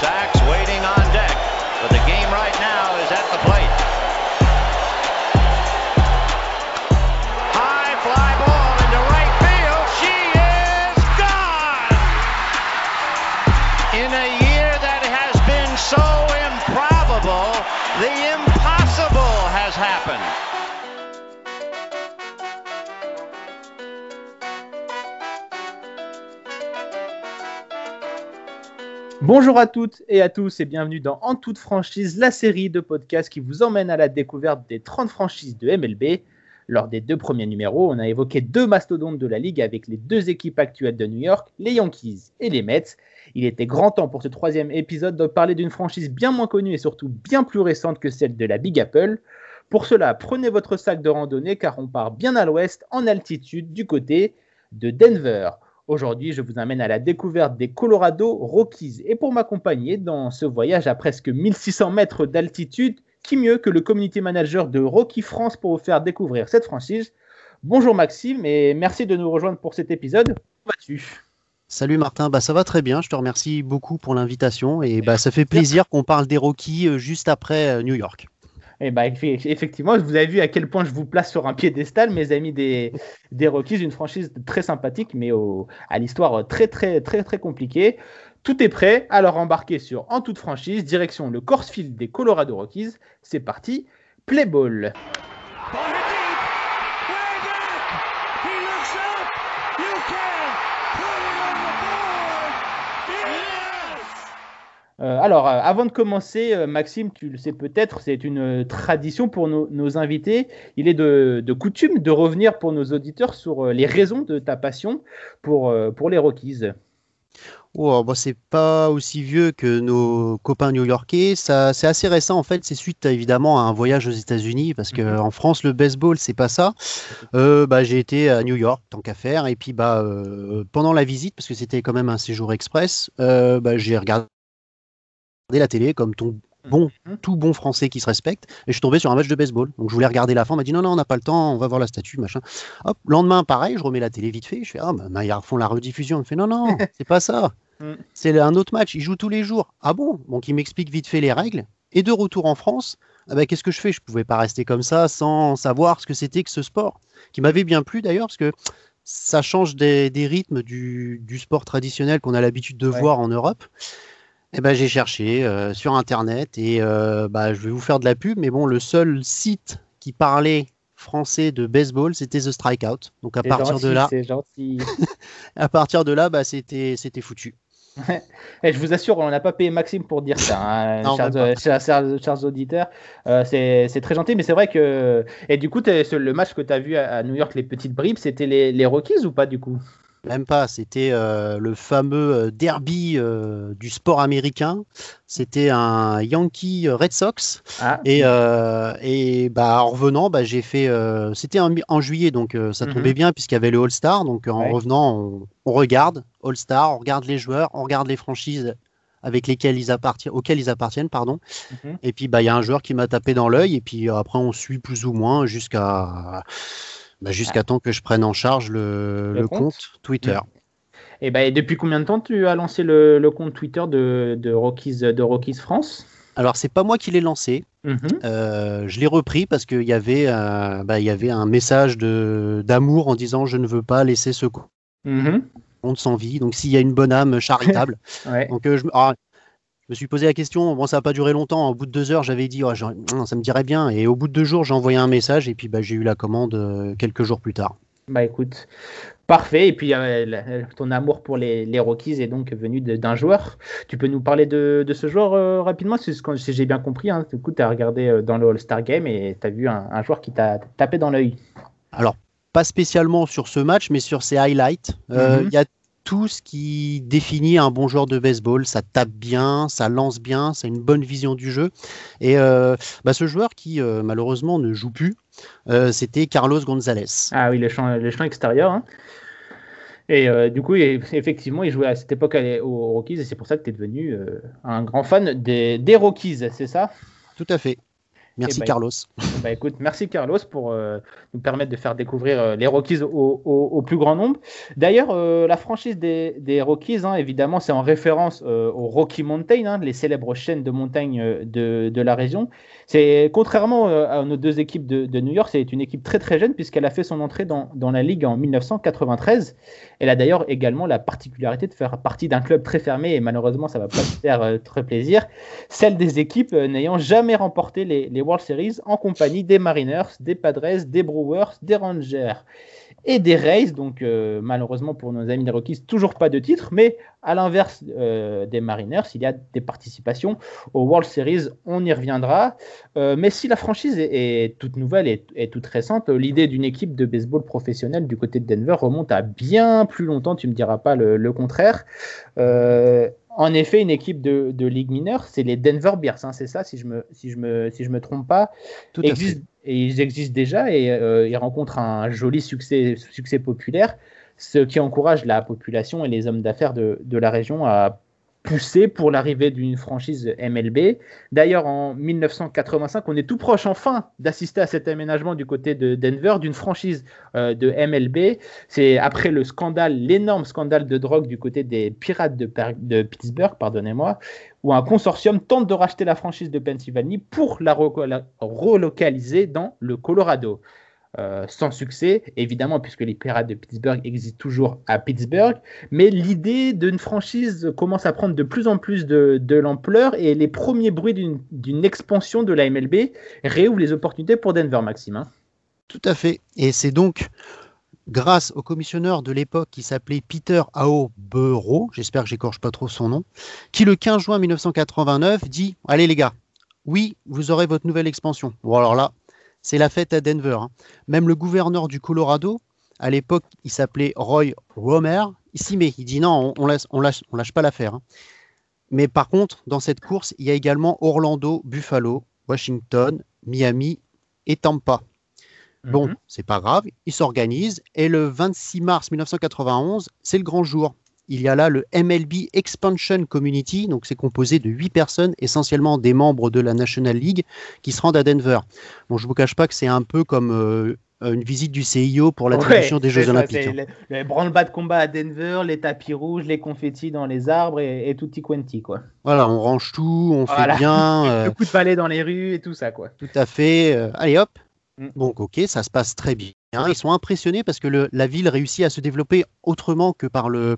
sacks. Bonjour à toutes et à tous et bienvenue dans En toute franchise, la série de podcasts qui vous emmène à la découverte des 30 franchises de MLB. Lors des deux premiers numéros, on a évoqué deux mastodontes de la ligue avec les deux équipes actuelles de New York, les Yankees et les Mets. Il était grand temps pour ce troisième épisode de parler d'une franchise bien moins connue et surtout bien plus récente que celle de la Big Apple. Pour cela, prenez votre sac de randonnée car on part bien à l'ouest, en altitude, du côté de Denver. Aujourd'hui, je vous amène à la découverte des Colorado Rockies. Et pour m'accompagner dans ce voyage à presque 1600 mètres d'altitude, qui mieux que le community manager de Rocky France pour vous faire découvrir cette franchise Bonjour Maxime et merci de nous rejoindre pour cet épisode. Comment vas-tu? Salut Martin, bah ça va très bien, je te remercie beaucoup pour l'invitation et bah ça fait plaisir qu'on parle des Rockies euh, juste après euh, New York. Et bah, effectivement, vous avez vu à quel point je vous place sur un piédestal, mes amis des, des Rockies, une franchise très sympathique, mais à l'histoire très, très, très, très compliquée. Tout est prêt, alors embarquez sur En toute franchise, direction le course field des Colorado Rockies. C'est parti, play ball. Euh, alors, euh, avant de commencer, euh, Maxime, tu le sais peut-être, c'est une tradition pour nos, nos, invités. Il est de, de, coutume de revenir pour nos auditeurs sur les raisons de ta passion pour, pour les Rockies. Oh, bah, c'est pas aussi vieux que nos copains new-yorkais. Ça, c'est assez récent en fait. C'est suite évidemment à un voyage aux États-Unis parce que en France le baseball c'est pas ça. Euh, bah, j'ai été à New York tant qu'à faire et puis bah euh, pendant la visite parce que c'était quand même un séjour express, euh, bah, j'ai regardé la télé comme ton bon, tout bon français qui se respecte, et je suis tombé sur un match de baseball. Donc je voulais regarder la fin, on m'a dit non, non, on n'a pas le temps, on va voir la statue, machin. Hop, lendemain, pareil, je remets la télé vite fait, je fais, ah, bah, ils refont la rediffusion. On me fait, non, non, c'est pas ça. C'est un autre match, ils jouent tous les jours. Ah bon? Donc il m'explique vite fait les règles, et de retour en France, ah bah, qu'est-ce que je fais? Je pouvais pas rester comme ça sans savoir ce que c'était que ce sport, qui m'avait bien plu d'ailleurs, parce que ça change des, des rythmes du, du, sport traditionnel qu'on a l'habitude de ouais. voir en Europe. Eh ben, j'ai cherché euh, sur internet et euh, bah, je vais vous faire de la pub, mais bon, le seul site qui parlait français de baseball, c'était The Strikeout. Donc à partir gentil, de là, gentil. à partir de là, bah, c'était foutu. Et je vous assure, on n'a pas payé Maxime pour dire ça, hein, non, chers, chers, chers, chers, auditeurs. Euh, c'est très gentil, mais c'est vrai que. Et du coup, le match que tu as vu à, New York, les petites bribes, c'était les, les Rockies ou pas du coup? Même pas, c'était euh, le fameux derby euh, du sport américain. C'était un Yankee Red Sox. Ah. Et, euh, et bah, en revenant, bah, j'ai fait. c'était en, en, juillet, donc ça tombait mm -hmm. bien puisqu'il y avait le All-Star. Donc en ouais. revenant, on, on regarde All-Star, on regarde les joueurs, on regarde les franchises avec lesquels ils appartiennent, auxquels ils appartiennent, pardon. Mm -hmm. Et puis bah il y a un joueur qui m'a tapé dans l'œil et puis après on suit plus ou moins jusqu'à bah, jusqu'à temps que je prenne en charge le, le, le compte, compte, Twitter. Et, bah, et, depuis combien de temps tu as lancé le, le compte Twitter de, de, Rockies, de Rockies France? Alors c'est pas moi qui l'ai lancé, mmh. euh, je l'ai repris parce qu'il y avait, euh, bah, y avait un message d'amour en disant je ne veux pas laisser ce compte mmh. sans vie. Donc s'il y a une bonne âme charitable, ouais. donc euh, je, ah, me suis posé la question. Bon, ça n'a pas duré longtemps. Au bout de deux heures, j'avais dit, oh, ça me dirait bien. Et au bout de deux jours, j'ai envoyé un message et puis bah, j'ai eu la commande euh, quelques jours plus tard. Bah écoute, parfait. Et puis euh, ton amour pour les, les, Rockies est donc venu d'un joueur. Tu peux nous parler de, de ce joueur euh, rapidement Si, si j'ai bien compris, hein. du coup, tu as regardé euh, dans le All-Star Game et tu as vu un, un, joueur qui t'a tapé dans l'œil. Alors, pas spécialement sur ce match, mais sur ses highlights. Il mm -hmm. y a tout ce qui définit un bon joueur de baseball. Ça tape bien, ça lance bien, ça a une bonne vision du jeu. Et euh, bah, ce joueur qui euh, malheureusement ne joue plus, euh, c'était Carlos Gonzalez. Ah oui, les champs, les champs extérieurs. Hein. Et euh, du coup, il, effectivement, il jouait à cette époque aux Rockies et c'est pour ça que tu es devenu euh, un grand fan des, des Rockies, c'est ça? Tout à fait. Merci eh ben, Carlos. Bah écoute, merci Carlos pour euh, nous permettre de faire découvrir euh, les Rockies au, plus grand nombre. D'ailleurs, euh, la franchise des, des Rockies, hein, évidemment, c'est en référence aux Rocky Mountain, hein, les célèbres chaînes de montagnes de, de la région. C'est contrairement à nos deux équipes de, New York, c'est une équipe très très jeune puisqu'elle a fait son entrée dans, la ligue en 1993. Elle a d'ailleurs également la particularité de faire partie d'un club très fermé et malheureusement ça va pas faire très plaisir, celle des équipes n'ayant jamais remporté les World Series en compagnie des Mariners, des Padres, des Brewers, des Rangers et des Rays. Donc euh, malheureusement pour nos amis des Rockies, toujours pas de titre, mais à l'inverse euh, des Mariners, il y a des participations aux World Series, on y reviendra. Euh, mais si la franchise est, toute nouvelle et, toute récente, l'idée d'une équipe de baseball professionnelle du côté de Denver remonte à bien plus longtemps, tu me diras pas le, le contraire. En effet, une équipe de, de Ligue mineure, c'est les Denver Bears, hein, c'est ça, si je me, si je me, si je me trompe pas. Tout à fait. Et ils existent déjà et euh, ils rencontrent un joli succès, succès populaire, ce qui encourage la population et les hommes d'affaires de, de la région à poussé pour l'arrivée d'une franchise MLB. D'ailleurs, en 1985, on est tout proche enfin d'assister à cet aménagement du côté de Denver d'une franchise euh, de MLB. C'est après le scandale, l'énorme scandale de drogue du côté des Pirates de, de Pittsburgh, pardonnez-moi, où un consortium tente de racheter la franchise de Pennsylvanie pour la relocaliser dans le Colorado. Euh, sans succès, évidemment, puisque les Pirates de Pittsburgh existent toujours à Pittsburgh. Mais l'idée d'une franchise commence à prendre de plus en plus de, l'ampleur et les premiers bruits d'une expansion de la MLB réouvrent les opportunités pour Denver, Maxime. Hein. Tout à fait. Et c'est donc grâce au commissionneur de l'époque qui s'appelait Peter Aobero, j'espère que j'écorche pas trop son nom, qui le 15 juin 1989 dit Allez les gars, oui, vous aurez votre nouvelle expansion. Bon alors là, c'est la fête à Denver. Hein. Même le gouverneur du Colorado, à l'époque, il s'appelait Roy Romer, il s'y met. Il dit non, on, laisse, on, lâche, on lâche pas l'affaire. Hein. Mais par contre, dans cette course, il y a également Orlando, Buffalo, Washington, Miami et Tampa. Bon, mhm. c'est pas grave, ils s'organisent et le 26 mars 1991, c'est le grand jour il y a là le MLB Expansion Community, donc c'est composé de huit personnes, essentiellement des membres de la National League, qui se rendent à Denver. Bon, je vous cache pas que c'est un peu comme euh, une visite du CIO pour l'attribution des Jeux Olympiques. Hein. Le, le branle-bas de combat à Denver, les tapis rouges, les confettis dans les arbres et, tout tutti quanti, quoi. Voilà, on range tout, on fait bien. Euh, le coup de balai dans les rues et tout ça, quoi. Tout à fait. Euh, allez hop. Mm. Donc, ok, ça se passe très bien. Ils sont impressionnés parce que la ville réussit à se développer autrement que par le,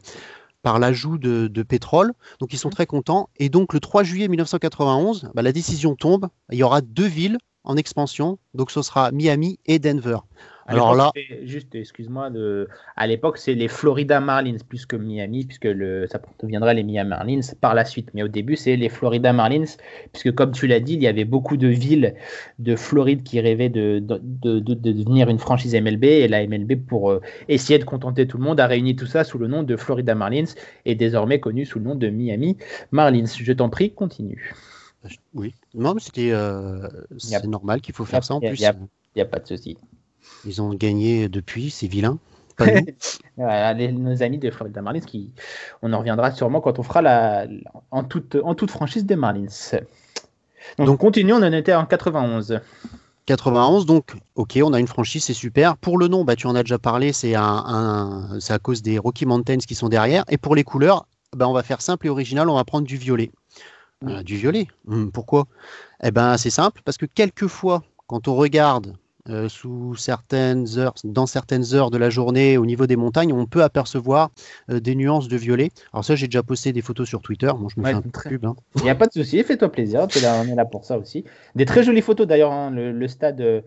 par l'ajout de, pétrole. Donc ils sont mmh. très contents. Et donc le 3 juillet 1991, bah, la décision tombe. Il y aura deux villes en expansion. Donc ce sera Miami et Denver. Alors là, juste, excuse-moi, de... à l'époque, c'est les Florida Marlins plus que Miami, puisque le... ça deviendra les Miami Marlins par la suite. Mais au début, c'est les Florida Marlins, puisque comme tu l'as dit, il y avait beaucoup de villes de Floride qui rêvaient de, de, de, devenir une franchise MLB, et la MLB, pour euh, essayer de contenter tout le monde, a réuni tout ça sous le nom de Florida Marlins, et désormais connu sous le nom de Miami Marlins. Je t'en prie, continue. Oui, non, mais c'était euh, c'est normal qu'il faut faire ça en plus. Il n'y a, pas de souci. Ils ont gagné depuis, c'est vilain. nos amis de Florida Marlins, qui, on en reviendra sûrement quand on fera la, en, toute, en toute franchise des Marlins. Donc, donc continuons, on en était en 91. 91, donc ok, on a une franchise, c'est super. Pour le nom, bah, tu en as déjà parlé, c'est un, à cause des Rocky Mountains qui sont derrière. Et pour les couleurs, bah, on va faire simple et original, on va prendre du violet. Euh, du violet, hum, pourquoi? Eh ben c'est simple, parce que quelquefois, quand on regarde euh, sous certaines heures, dans certaines heures de la journée au niveau des montagnes, on peut apercevoir euh, des nuances de violet. Alors ça, j'ai déjà posté des photos sur Twitter. Bon, je me fais un très... pub. Hein. Il n'y a pas de souci, fais-toi plaisir. on est là pour ça aussi. Des très jolies photos d'ailleurs. Hein. le, stade.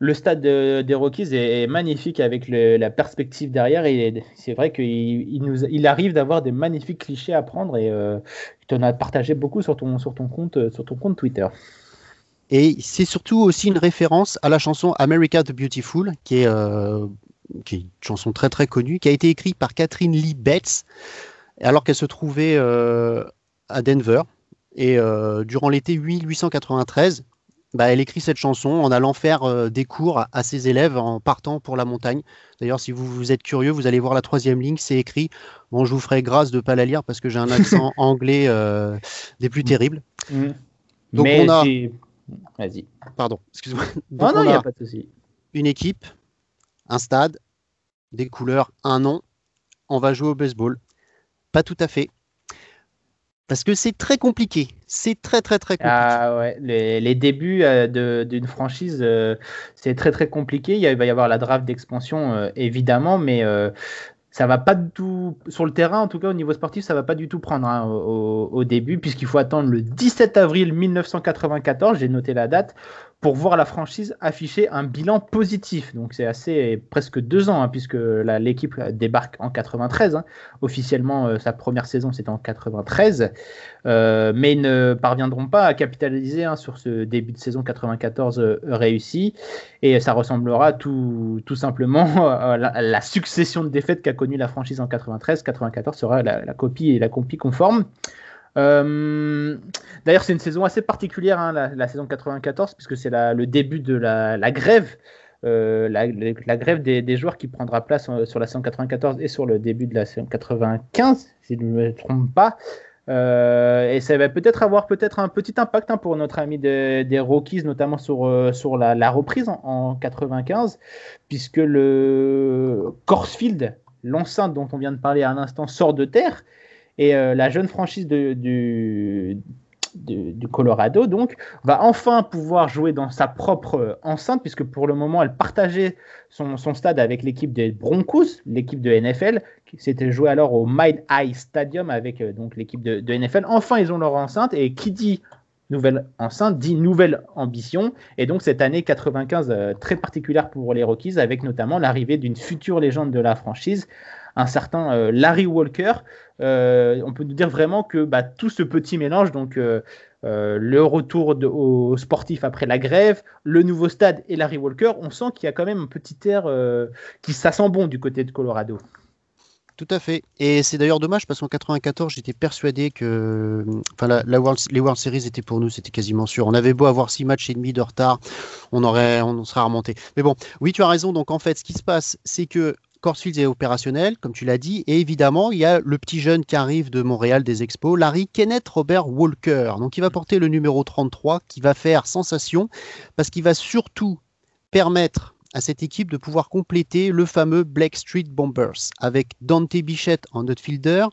Le stade des Rockies est, magnifique avec la perspective derrière et c'est vrai qu'il il il arrive d'avoir des magnifiques clichés à prendre et euh, tu en as partagé beaucoup sur ton, compte, sur ton compte Twitter. Et c'est surtout aussi une référence à la chanson America the Beautiful, qui est, euh, une chanson très très connue, qui a été écrite par Catherine Lee Betts, alors qu'elle se trouvait euh, à Denver. Et euh, durant l'été 1893, bah, elle écrit cette chanson en allant faire des cours à, ses élèves en partant pour la montagne. D'ailleurs, si vous, vous, êtes curieux, vous allez voir la troisième ligne, c'est écrit. Bon, je vous ferai grâce de ne pas la lire parce que j'ai un accent anglais des plus terribles. Mmh. Donc on a Vas-y. Pardon, excuse-moi. Non, non, il n'y a pas de souci. Une équipe, un stade, des couleurs, un nom. On va jouer au baseball. Pas tout à fait. Parce que c'est très compliqué. C'est très, très, très compliqué. Ah ouais, les, débuts euh, d'une franchise, euh, c'est très, très compliqué. Il, va y avoir la draft d'expansion, euh, évidemment, mais ça va pas du tout sur le terrain en tout cas au niveau sportif ça va pas du tout prendre hein, au, début puisqu'il faut attendre le 17 avril 1994 j'ai noté la date pour voir la franchise afficher un bilan positif. Donc c'est assez presque deux ans, hein, puisque l'équipe débarque en 93. Hein. Officiellement, euh, sa première saison, c'est en 93. Euh, mais ils ne parviendront pas à capitaliser hein, sur ce début de saison 94 euh, réussi. Et ça ressemblera tout, simplement à la, succession de défaites qu'a connue la franchise en 93. 94 sera la, la copie et la copie conforme. Euh, d'ailleurs, c'est une saison assez particulière, hein, la, saison 94, puisque c'est le début de la, grève. Euh, la, grève des, joueurs qui prendra place euh, sur la saison 94 et sur le début de la saison 95, si je ne me trompe pas. et ça va peut-être avoir peut-être un petit impact hein, pour notre ami des Rockies, notamment sur, sur la, reprise en, en, 95, puisque le Corsfield, l'enceinte dont on vient de parler à un instant, sort de terre. Et euh, la jeune franchise du, Colorado, donc, va enfin pouvoir jouer dans sa propre euh, enceinte, puisque pour le moment, elle partageait son, son stade avec l'équipe des Broncos, l'équipe de NFL, qui s'était joué alors au Mile High Stadium avec euh, donc l'équipe de, de, NFL. Enfin, ils ont leur enceinte, et qui dit nouvelle enceinte dit nouvelle ambition. Et donc, cette année 95 très particulière pour les Rockies, avec notamment l'arrivée d'une future légende de la franchise, un certain Larry Walker, euh, on peut nous dire vraiment que bah, tout ce petit mélange, donc euh, euh, le retour de, au sportif après la grève, le nouveau stade et Larry Walker, on sent qu'il y a quand même un petit air qui ça sent bon du côté de Colorado. Tout à fait. Et c'est d'ailleurs dommage parce qu'en 94, j'étais persuadé que enfin, la, les World Series étaient pour nous, c'était quasiment sûr. On avait beau avoir six matchs et demi de retard, on aurait, on serait remonté. Mais bon, oui, tu as raison. Donc en fait, ce qui se passe, c'est que Corsfield est opérationnel, comme tu l'as dit, et évidemment, il y a le petit jeune qui arrive de Montréal des Expos, Larry Kenneth Robert Walker. Donc, il va porter le numéro 33, qui va faire sensation, parce qu'il va surtout permettre à cette équipe de pouvoir compléter le fameux Black Street Bombers, avec Dante Bichette en outfielder,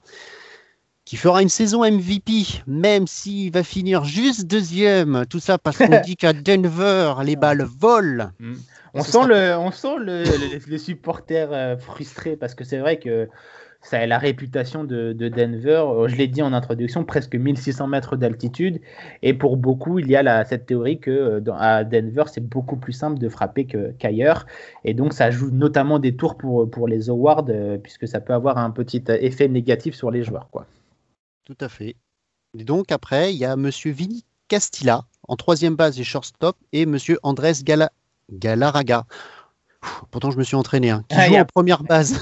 qui fera une saison MVP, même s'il va finir juste deuxième. Tout ça parce qu'on dit qu'à Denver, les balles volent. Mm. On sent, le, on sent le, les supporters euh, frustrés parce que c'est vrai que ça a la réputation de, Denver. Euh, je l'ai dit en introduction, presque 1600 mètres d'altitude. Et pour beaucoup, il y a cette théorie que euh, à Denver, c'est beaucoup plus simple de frapper qu'ailleurs. et donc, ça joue notamment des tours pour, pour les awards, puisque ça peut avoir un petit effet négatif sur les joueurs. Quoi. Tout à fait. Et donc, après, il y a Monsieur Vinny Castilla en troisième base et shortstop et Monsieur Andrés Gala Galaraga. pourtant, je me suis entraîné. Hein, qui ah, joue en première base.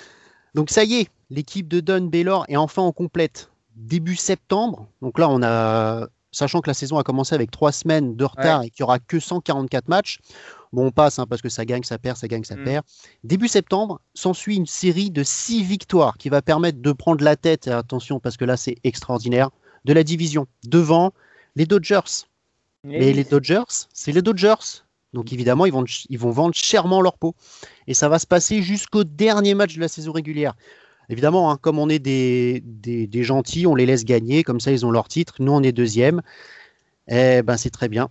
Donc, ça y est, l'équipe de Don Baylor est enfin en complète. Début septembre. Donc là, on a. Sachant que la saison a commencé avec trois semaines de retard et qu'il n'y aura que 144 matchs, bon, on passe hein, parce que ça gagne, ça perd, ça gagne, ça mm. perd. Début septembre, s'ensuit une série de six victoires qui va permettre de prendre la tête, attention parce que là c'est extraordinaire, de la division devant les Dodgers. Et les Dodgers, c'est les Dodgers. Donc évidemment, ils vont, ils vont vendre chèrement leur peau. Et ça va se passer jusqu'au dernier match de la saison régulière. Évidemment, hein, comme on est des, des, gentils, on les laisse gagner, comme ça ils ont leur titre. Nous, on est deuxième. Eh ben, c'est très bien.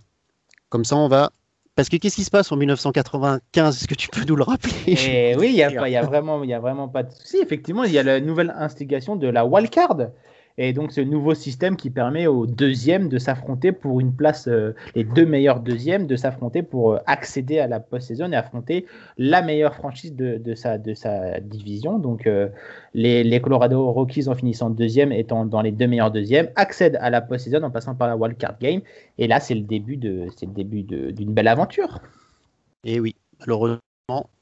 Comme ça, on va. Parce que qu'est-ce qui se passe en 1995 Est-ce que tu peux nous le rappeler? Eh Oui, il n'y a, a, vraiment, a vraiment pas de souci. Effectivement, il y a la nouvelle instigation de la wildcard. Et donc ce nouveau système qui permet aux deuxièmes de s'affronter pour une place, euh, les deux meilleurs deuxièmes de s'affronter pour euh, accéder à la post-saison et affronter la meilleure franchise de, de, sa, de sa division. Donc euh, les, les, Colorado Rockies en finissant deuxième, étant dans les deux meilleurs deuxièmes, accèdent à la post-saison en passant par la wildcard game. Et là, c'est le début de, c'est le début d'une belle aventure. Et oui, malheureusement,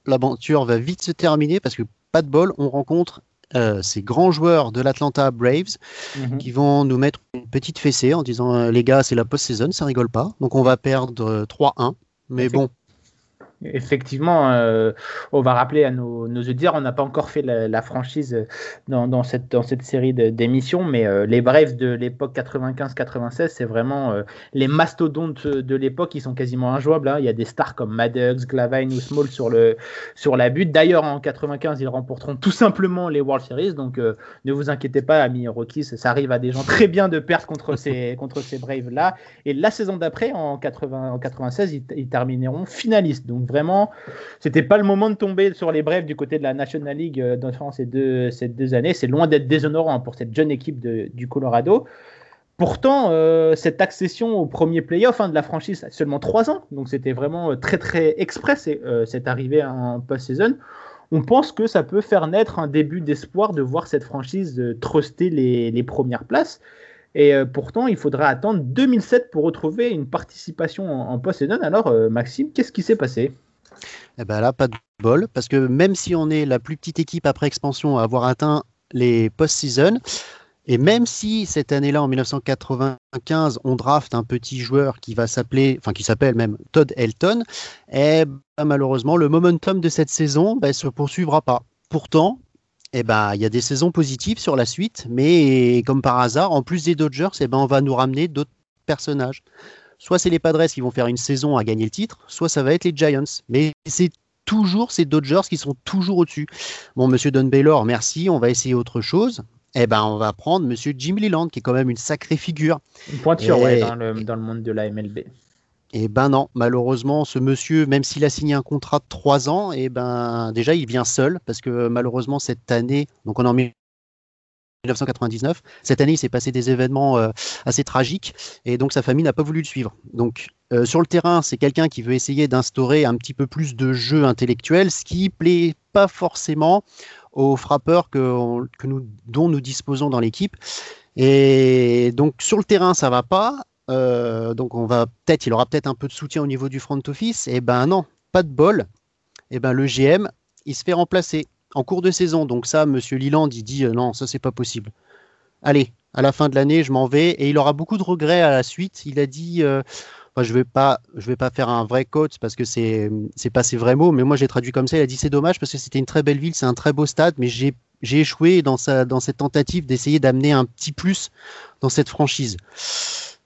l'aventure va vite se terminer parce que pas de bol, on rencontre euh, ces grands joueurs de l'Atlanta Braves mhm. qui vont nous mettre une petite fessée en disant euh, les gars c'est la post-saison ça rigole pas. Donc on va perdre 3-1 euh, mais bon Effectivement, euh, on va rappeler à nos, nos auditeurs, on n'a pas encore fait la, franchise dans, cette, dans cette série d'émissions, mais euh, les Braves de l'époque 95-96, c'est vraiment euh, les mastodontes de l'époque qui sont quasiment injouables. Hein. Il y a des stars comme Maddox, Glavine ou Small sur, le, sur la butte. D'ailleurs, en 95, ils remporteront tout simplement les World Series, donc ne vous inquiétez pas, amis Rockies, ça arrive à des gens très bien de perdre contre ces, contre ces Braves-là. Et la saison d'après, en, 80, en 96, ils, ils termineront finalistes. Donc vraiment, c'était pas le moment de tomber sur les brèves du côté de la National League euh, dans ces deux, années. C'est loin d'être déshonorant pour cette jeune équipe du Colorado. Pourtant, euh, cette accession au premier playoff hein, de la franchise a seulement trois ans, donc c'était vraiment euh, très très express cette arrivée en post-saison. On pense que ça peut faire naître un début d'espoir de voir cette franchise truster les premières places. Et pourtant, il faudra attendre 2007 pour retrouver une participation en, en post-saison. Alors, Maxime, qu'est-ce qui s'est passé? Eh ben là, pas de bol, parce que même si on est la plus petite équipe après expansion à avoir atteint les post-season, et même si cette année-là, en 1995, on draft un petit joueur qui va s'appeler, enfin qui s'appelle même Todd Elton, eh ben, malheureusement, le momentum de cette saison ne ben, se poursuivra pas. Pourtant, eh ben, il y a des saisons positives sur la suite, mais comme par hasard, en plus des Dodgers, eh ben, on va nous ramener d'autres personnages soit c'est les Padres qui vont faire une saison à gagner le titre, soit ça va être les Giants. Mais c'est toujours ces Dodgers qui sont toujours au-dessus. Bon, monsieur Don Baylor, merci, on va essayer autre chose. Eh ben, on va prendre monsieur Jim Leland, qui est quand même une sacrée figure. Une pointure, ouais, dans le, monde de la MLB. Eh ben non, malheureusement, ce monsieur, même s'il a signé un contrat de 3 ans, eh ben déjà il vient seul parce que malheureusement cette année, donc on en met 1999. Cette année, il s'est passé des événements euh, assez tragiques et donc sa famille n'a pas voulu le suivre. Donc euh, sur le terrain, c'est quelqu'un qui veut essayer d'instaurer un petit peu plus de jeu intellectuel, ce qui plaît pas forcément aux frappeurs que, nous, dont nous disposons dans l'équipe. Et donc sur le terrain, ça va pas. Euh, donc on va peut-être, il aura peut-être un peu de soutien au niveau du front office. Et ben non, pas de bol. Et ben le GM, il se fait remplacer en cours de saison. Donc ça, Monsieur Liland, il dit euh, non, ça c'est pas possible. Allez, à la fin de l'année, je m'en vais et il aura beaucoup de regrets à la suite. Il a dit, euh, je vais pas, vais pas faire un vrai coach parce que c'est c'est pas ses vrais mots, mais moi j'ai traduit comme ça. Il a dit c'est dommage parce que c'était une très belle ville, c'est un très beau stade, mais j'ai j'ai échoué dans sa dans cette tentative d'essayer d'amener un petit plus dans cette franchise.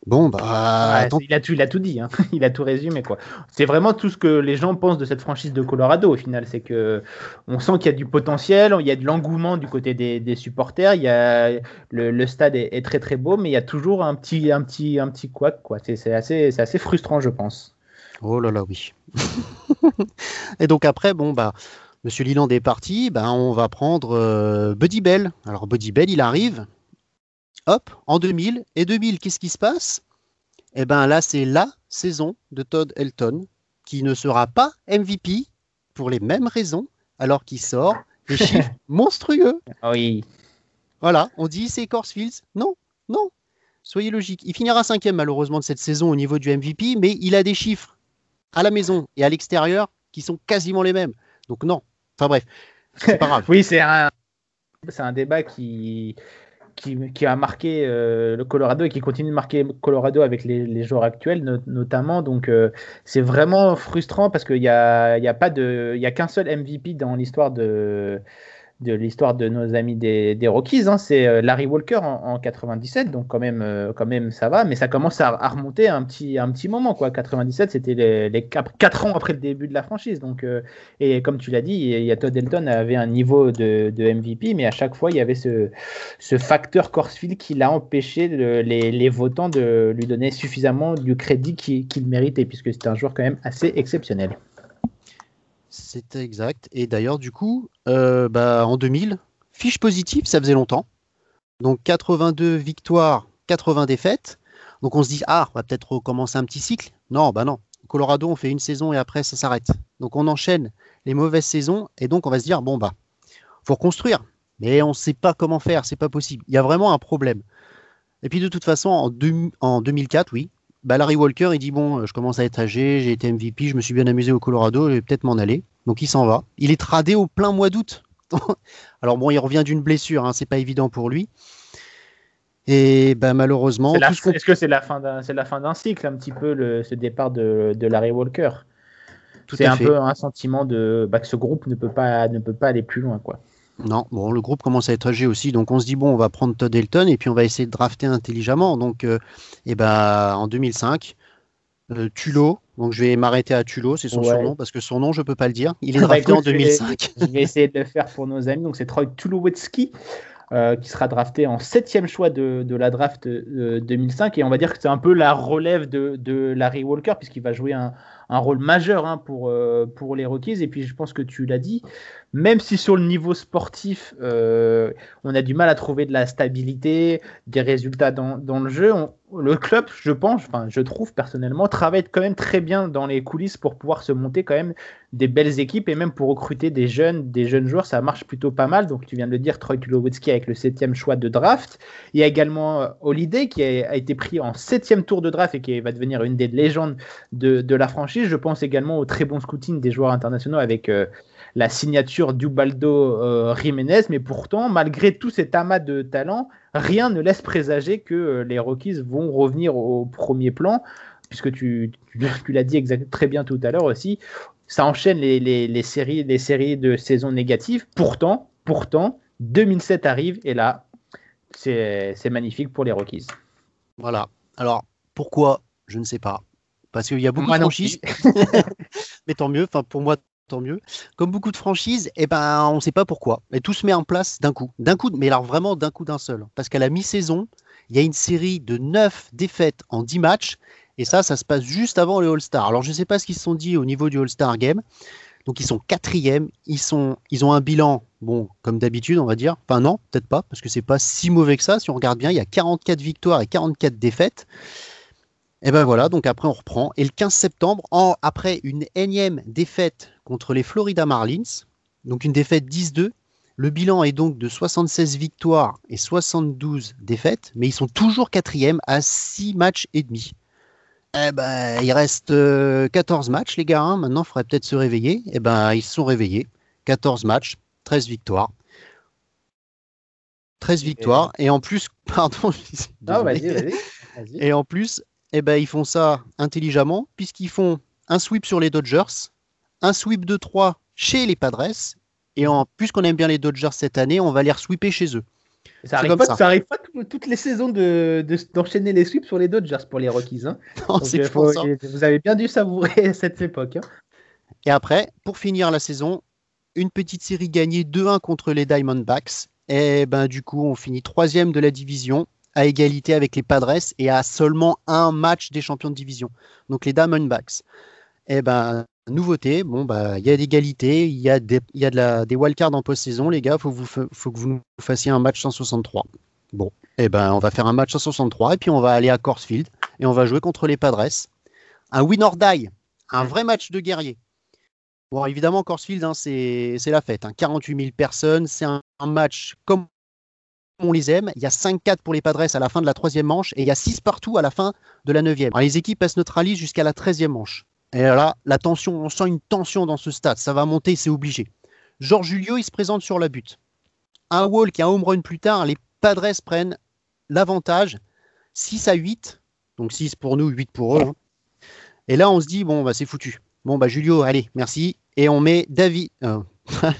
Bon, bah. il, a tout, il a tout dit, hein. il a tout résumé. quoi. C'est vraiment tout ce que les gens pensent de cette franchise de Colorado au final. C'est que on sent qu'il y a du potentiel, il y a de l'engouement du côté des, supporters, il y a, le, stade est, très très beau, mais il y a toujours un petit, un petit, un petit quoi. C'est assez, assez frustrant, je pense. Oh là là, oui. Et donc après, bon, bah. Monsieur Liland est parti, bah, on va prendre euh, Buddy Bell. Alors Buddy Bell, il arrive, hop, en 2000. Et 2000, qu'est-ce qui se passe? Eh bien là, c'est la saison de Todd Elton qui ne sera pas MVP pour les mêmes raisons, alors qu'il sort des chiffres monstrueux. Ah oui. Voilà, on dit c'est Corsfields. Non, non. Soyez logique. Il finira cinquième malheureusement de cette saison au niveau du MVP, mais il a des chiffres à la maison et à l'extérieur qui sont quasiment les mêmes. Donc non. Enfin bref, c'est pas grave. oui, c'est un, c'est un débat qui, qui, a marqué euh, le Colorado et qui continue de marquer Colorado avec les, joueurs actuels notamment. Donc euh, c'est vraiment frustrant parce qu'il n'y a, y a, y a qu'un seul MVP dans l'histoire de de l'histoire de nos amis des, des Rockies. Hein. C'est euh, Larry Walker en, 97, donc quand même, euh, quand même ça va, mais ça commence à, remonter un petit, un petit moment. Quoi. 97, c'était les, les 4 ans après le début de la franchise. Donc, euh, et comme tu l'as dit, il y a Todd Elton avait un niveau de, de, MVP, mais à chaque fois, il y avait ce, ce facteur Corsfield qui l'a empêché les, les, votants de lui donner suffisamment du crédit qu'il méritait, puisque c'est un joueur quand même assez exceptionnel. C'est exact. Et d'ailleurs, du coup, euh, bah, en 2000, fiche positive, ça faisait longtemps. Donc 82 victoires, 80 défaites. Donc on se dit, ah, on va peut-être recommencer un petit cycle. Non, bah non. Colorado, on fait une saison et après, ça s'arrête. Donc on enchaîne les mauvaises saisons et donc on va se dire, bon, bah, faut reconstruire. Mais on ne sait pas comment faire, c'est pas possible. Il y a vraiment un problème. Et puis de toute façon, en, en 2004, oui, bah, Larry Walker, il dit bon, je commence à être âgé, j'ai été MVP, je me suis bien amusé au Colorado, je vais peut-être m'en aller. Donc il s'en va. Il est tradé au plein mois d'août. Alors bon, il revient d'une blessure, hein, c'est pas évident pour lui. Et ben malheureusement. Est-ce que c'est la fin d'un, c'est la fin d'un cycle un petit peu le, ce départ de, Larry Walker? C'est un peu un sentiment de bah, que ce groupe ne peut pas ne peut pas aller plus loin quoi. Non, bon, le groupe commence à être âgé aussi, donc on se dit bon, on va prendre Todd Elton et puis on va essayer de drafter intelligemment. Donc, et eh ben, en 2005, euh, Tulo, donc je vais m'arrêter à Tulo, c'est son surnom parce que son nom je peux pas le dire. Il est drafté en 2005. Je vais, essayer de le faire pour nos amis. Donc c'est Troy Tulowitzki. Euh, qui sera drafté en septième choix de, la draft 2005 et on va dire que c'est un peu la relève de Larry Walker puisqu'il va jouer un, un rôle majeur hein, pour, euh, pour les Rockies. Et puis je pense que tu l'as dit, même si sur le niveau sportif, euh, on a du mal à trouver de la stabilité, des résultats dans, le jeu, le club, je pense, enfin je trouve personnellement, travaille quand même très bien dans les coulisses pour pouvoir se monter quand même des belles équipes et même pour recruter des jeunes, des jeunes joueurs, ça marche plutôt pas mal. Donc tu viens de le dire, Troy Tulowitzki avec le septième choix de draft. Il y a également euh, Holiday qui a, été pris en septième tour de draft et qui va devenir une des légendes de, de la franchise. Je pense également au très bon scouting des joueurs internationaux avec euh, la signature d'Ubaldo euh, Jiménez. Mais pourtant, malgré tout cet amas de talent, rien ne laisse présager que euh, les Rockies vont revenir au premier plan. Puisque tu, tu, l'as dit très bien tout à l'heure aussi, ça enchaîne les, séries, les séries de saisons négatives. Pourtant, pourtant, 2007 arrive et là, c'est magnifique pour les Rockies. Voilà. Alors, pourquoi? Je ne sais pas parce qu'il y a beaucoup de franchises. mais tant mieux, enfin pour moi tant mieux. Comme beaucoup de franchises, eh ben on ne sait pas pourquoi. Et tout se met en place d'un coup, d'un coup, mais alors vraiment d'un coup d'un seul. Parce qu'à la mi-saison, il y a une série de 9 défaites en 10 matchs. Et ça, ça se passe juste avant le All-Star. Alors je ne sais pas ce qu'ils se sont dit au niveau du All-Star Game. Donc ils sont quatrièmes, ils, sont, ils ont un bilan, bon, comme d'habitude, on va dire. Enfin non, peut-être pas, parce que c'est pas si mauvais que ça. Si on regarde bien, il y a 44 victoires et 44 défaites. Et ben voilà, donc après on reprend. Et le 15 septembre, en, après une énième défaite contre les Florida Marlins, donc une défaite 10-2, le bilan est donc de 76 victoires et 72 défaites, mais ils sont toujours quatrième à 6 matchs et demi. Eh ben, il reste 14 euh, matchs, les gars. Hein. Maintenant, il faudrait peut-être se réveiller. Eh ben, ils se sont réveillés. 14 matchs, 13 victoires. 13 victoires. Et, en plus, pardon. Non, vas-y, vas-y. et en plus, eh ben, ils font ça intelligemment, puisqu'ils font un sweep sur les Dodgers, un sweep de 3 chez les Padres, et en, puisqu'on aime bien les Dodgers cette année, on va les sweeper chez eux. Ça arrive, pas, ça. arrive pas toutes les saisons d'enchaîner de, les sweeps sur les Dodgers pour les Rockies. Hein. Non, euh, vous avez bien dû savourer cette époque. Hein. Et après, pour finir la saison, une petite série gagnée 2-1 contre les Diamondbacks. Et ben du coup, on finit troisième de la division à égalité avec les Padres et à seulement un match des champions de division. Donc les Diamondbacks. Eh ben, nouveauté, bon, bah, il y a d'égalité, il y a des, y a de la, des wildcards en post-saison, les gars, faut, vous, faut que vous nous fassiez un match 163. Bon, eh ben, on va faire un match 163 et puis on va aller à Corsfield et on va jouer contre les Padres. Un win or die, un vrai match de guerrier. Bon, évidemment, Corsfield, hein, c'est la fête. Hein. 48 000 personnes, c'est un, match comme on les aime. Il y a 5-4 pour les Padres à la fin de la troisième manche et il y a 6 partout à la fin de la neuvième. les équipes elles se neutralisent jusqu'à la treizième manche. Et là, la tension, on sent une tension dans ce stade. Ça va monter, c'est obligé. Georges Julio, il se présente sur la butte. Un wall qui a un home run plus tard, les Padres prennent l'avantage 6 à 8. Donc 6 pour nous, 8 pour eux. Hein. Et là, on se dit, bon, bah, c'est foutu. Bon, bah, Julio, allez, merci. Et on met David. Euh,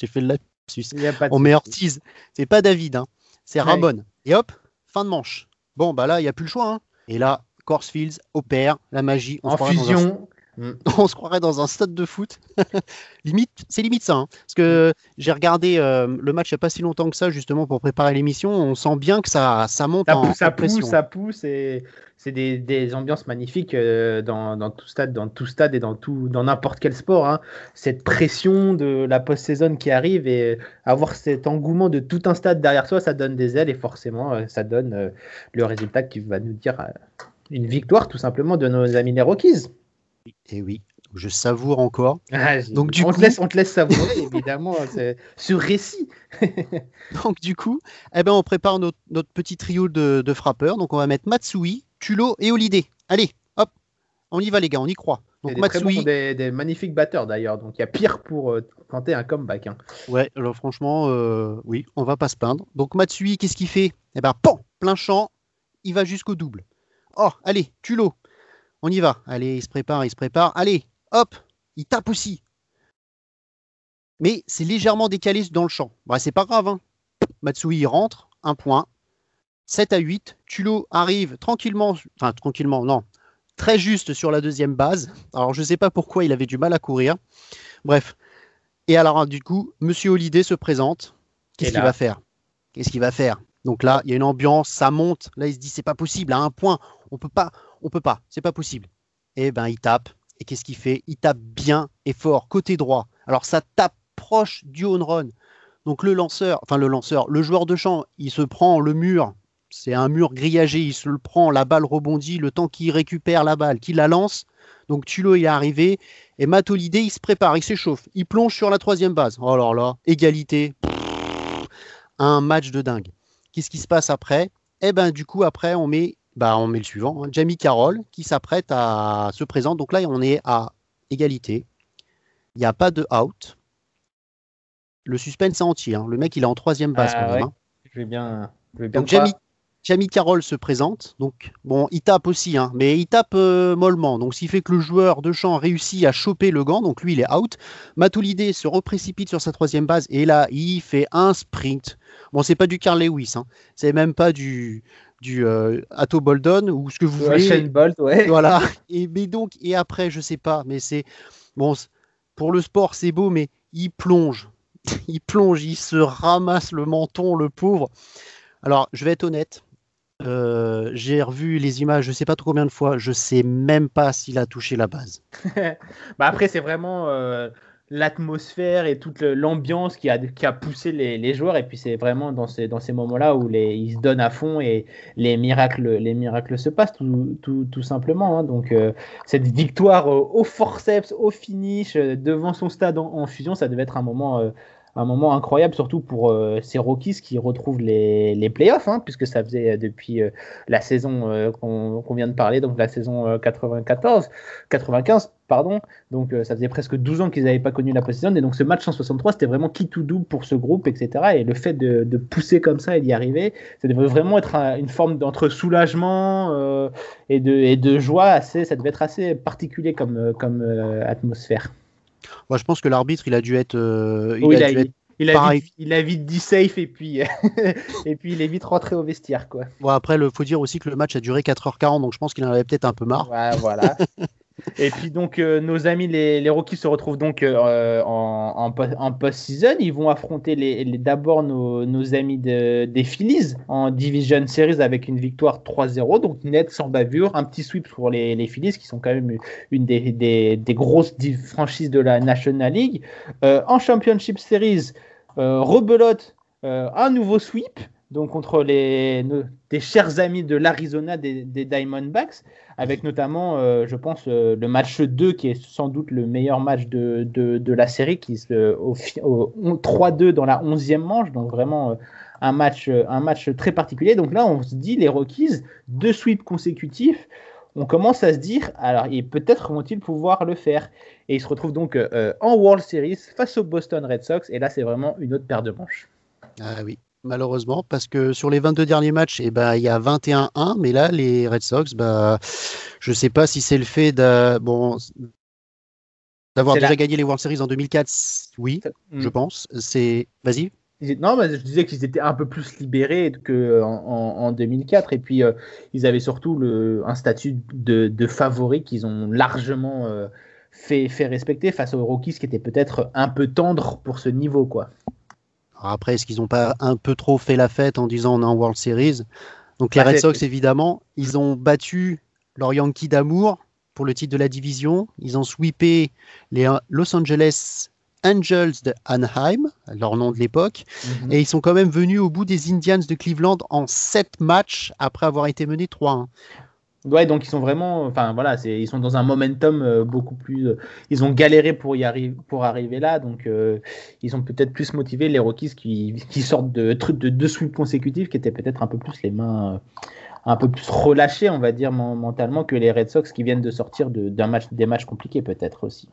j'ai fait le lapsus. On met Ortiz. C'est pas David. Hein c'est Ramon. Et hop, fin de manche. Bon, bah là, il n'y a plus le choix. Hein. Et là, Corsfields opère la magie. en fusion. On se croirait dans un stade de foot. limite, c'est limite ça. Hein. Parce que j'ai regardé euh, le match il n'y a pas si longtemps que ça, justement, pour préparer l'émission. On sent bien que ça, ça monte ça en, pousse, ça pousse, ça pousse, et c'est des, ambiances magnifiques euh, dans, tout stade, dans tout stade et dans tout, dans n'importe quel sport. Hein. Cette pression de la post-saison qui arrive et avoir cet engouement de tout un stade derrière soi, ça donne des ailes et forcément, euh, ça donne le résultat qui va nous dire une victoire tout simplement de nos amis les Rockies. Et oui, je savoure encore. Ah, Donc, du on, te laisse, on te laisse savourer, évidemment, ce récit. Donc, du coup, eh ben, on prépare notre, petit trio de, frappeurs. Donc, on va mettre Matsui, Tulo et Holiday. Allez, hop, on y va, les gars, on y croit. Donc, Matsui. des, magnifiques batteurs d'ailleurs. Donc, il y a pire pour euh, tenter un comeback. Hein. Ouais, alors franchement, euh, oui, on va pas se peindre. Donc, Matsui, qu'est-ce qu'il fait? Eh ben, pan, plein champ, il va jusqu'au double. Oh, allez, Tulo, on y va. Allez, il se prépare, il se prépare. Allez, hop, il tape aussi. Mais c'est légèrement décalé dans le champ. Bah, c'est pas grave. Hein. Matsui il rentre, un point. 7 à 8. Tulo arrive tranquillement, enfin tranquillement, non, très juste sur la deuxième base. Alors je ne sais pas pourquoi il avait du mal à courir. Bref. Et alors du coup, Monsieur Holiday se présente. Qu'est-ce qu'il va faire? Qu'est-ce qu'il va faire? Donc là, il y a une ambiance, ça monte. Là, il se dit c'est pas possible. À un point, on peut pas, on peut pas. C'est pas possible. Et eh ben il tape. Et qu'est-ce qu'il fait? Il tape bien et fort côté droit. Alors ça tape proche du home run. Donc le lanceur, enfin le lanceur, le joueur de champ, il se prend le mur. C'est un mur grillagé, il se le prend, la balle rebondit, le temps qu'il récupère la balle, qu'il la lance. Donc Tulo est arrivé et Matt il se prépare, il s'échauffe, il plonge sur la troisième base. Oh là là, égalité, un match de dingue. Qu'est-ce qui se passe après? Eh ben du coup après on met, bah on met le suivant, hein, Jamie Carroll qui s'apprête à se présenter. Donc là on est à égalité. Il n'y a pas de out le suspense est entier. Hein. Le mec, il est en troisième base ah hein. Je vais bien. donc, Jamie, Carroll se présente. Donc, bon, il tape aussi, hein, mais il tape euh, mollement. Donc, s'il fait que le joueur de champ réussit à choper le gant, donc lui, il est out. Matulide se reprécipite sur sa troisième base et là, il fait un sprint. Bon, c'est pas du Carl Lewis, c'est même pas du du euh, Atto Boldon ou ce que vous voulez. Bolt, ouais. Voilà. Et mais donc et après, je sais pas, mais c'est bon pour le sport, c'est beau, mais il plonge il plonge, il se ramasse le menton, le pauvre. Alors, je vais être honnête. Euh, j'ai revu les images, je sais pas trop combien de fois, je sais même pas s'il a touché la base. bah après, c'est vraiment euh, l'atmosphère et toute l'ambiance qui a, qui a poussé les, joueurs. Et puis, c'est vraiment dans ces, dans ces moments-là où les, ils se donnent à fond et les miracles, les miracles se passent tout, tout, tout simplement. Hein. Donc, euh, cette victoire au forceps, au finish, devant son stade en, fusion, ça devait être un moment un moment incroyable, surtout pour euh, ces Rockies qui retrouvent les, playoffs, hein, puisque ça faisait euh, depuis euh, la saison qu'on vient de parler, donc la saison 94, 95, pardon. Donc ça faisait presque 12 ans qu'ils n'avaient pas connu la post et donc ce match 163, c'était vraiment qui tout double pour ce groupe, etc. Et le fait de, pousser comme ça et d'y arriver, ça devait vraiment être une forme d'entre soulagement et, de, joie, assez, ça devait être assez particulier comme atmosphère. Moi, je pense que l'arbitre, il a dû être. il, a, dû il, a vite, il a vite dit safe et puis, et puis il est vite rentré au vestiaire. Quoi. Bon, après, il faut dire aussi que le match a duré 4h40, donc je pense qu'il en avait peut-être un peu marre. Ouais, voilà. Et puis donc euh, nos amis les, Rockies se retrouvent donc euh, en, post-season. Ils vont affronter d'abord nos, amis de, des Phillies en Division Series avec une victoire 3-0, donc net sans bavure, un petit sweep pour les, Phillies qui sont quand même une des grosses franchises de la National League. Euh, en Championship Series, rebelote, un nouveau sweep donc contre les des chers amis de l'Arizona des, des, Diamondbacks, avec notamment, euh, je pense, euh, le match 2 qui est sans doute le meilleur match de, de, de la série, qui se au, 3-2 dans la 11e manche, donc vraiment euh, un match, un match très particulier. Donc là, on se dit, les Rockies, deux sweeps consécutifs, on commence à se dire, alors peut-être vont-ils pouvoir le faire. Et ils se retrouvent donc en World Series face aux Boston Red Sox, et là, c'est vraiment une autre paire de manches. Ah oui, malheureusement, parce que sur les 22 derniers matchs, eh ben, il y a 21-1, mais là, les Red Sox, bah, je ne sais pas si c'est le fait bon, d'avoir déjà gagné les World Series en 2004, oui, je hmm. pense. C'est, vas-y. Non, mais je disais qu'ils étaient un peu plus libérés qu'en en, 2004. Et puis, euh, ils avaient surtout le, un statut de, de favori qu'ils ont largement euh, fait, fait respecter face aux Rockies, qui étaient peut-être un peu tendres pour ce niveau. quoi après, est-ce qu'ils n'ont pas un peu trop fait la fête en disant on est en World Series? Donc les Red Sox, évidemment, ils ont battu leur Yankee d'amour pour le titre de la division. Ils ont sweepé les Los Angeles Angels de Anaheim, leur nom de l'époque, mhm. et ils sont quand même venus au bout des Indians de Cleveland en 7 matchs après avoir été menés 3-1. Ouais, donc ils sont vraiment, enfin voilà, ils sont dans un momentum euh, beaucoup plus. Euh, ils ont galéré pour y arriver, pour arriver là, donc euh, ils sont peut-être plus motivés les Rockies qui, sortent de trucs de deux sweeps consécutifs, qui étaient peut-être un peu plus les mains, un peu plus relâchées, on va dire mentalement, que les Red Sox qui viennent de sortir d'un match, des matchs compliqués peut-être aussi.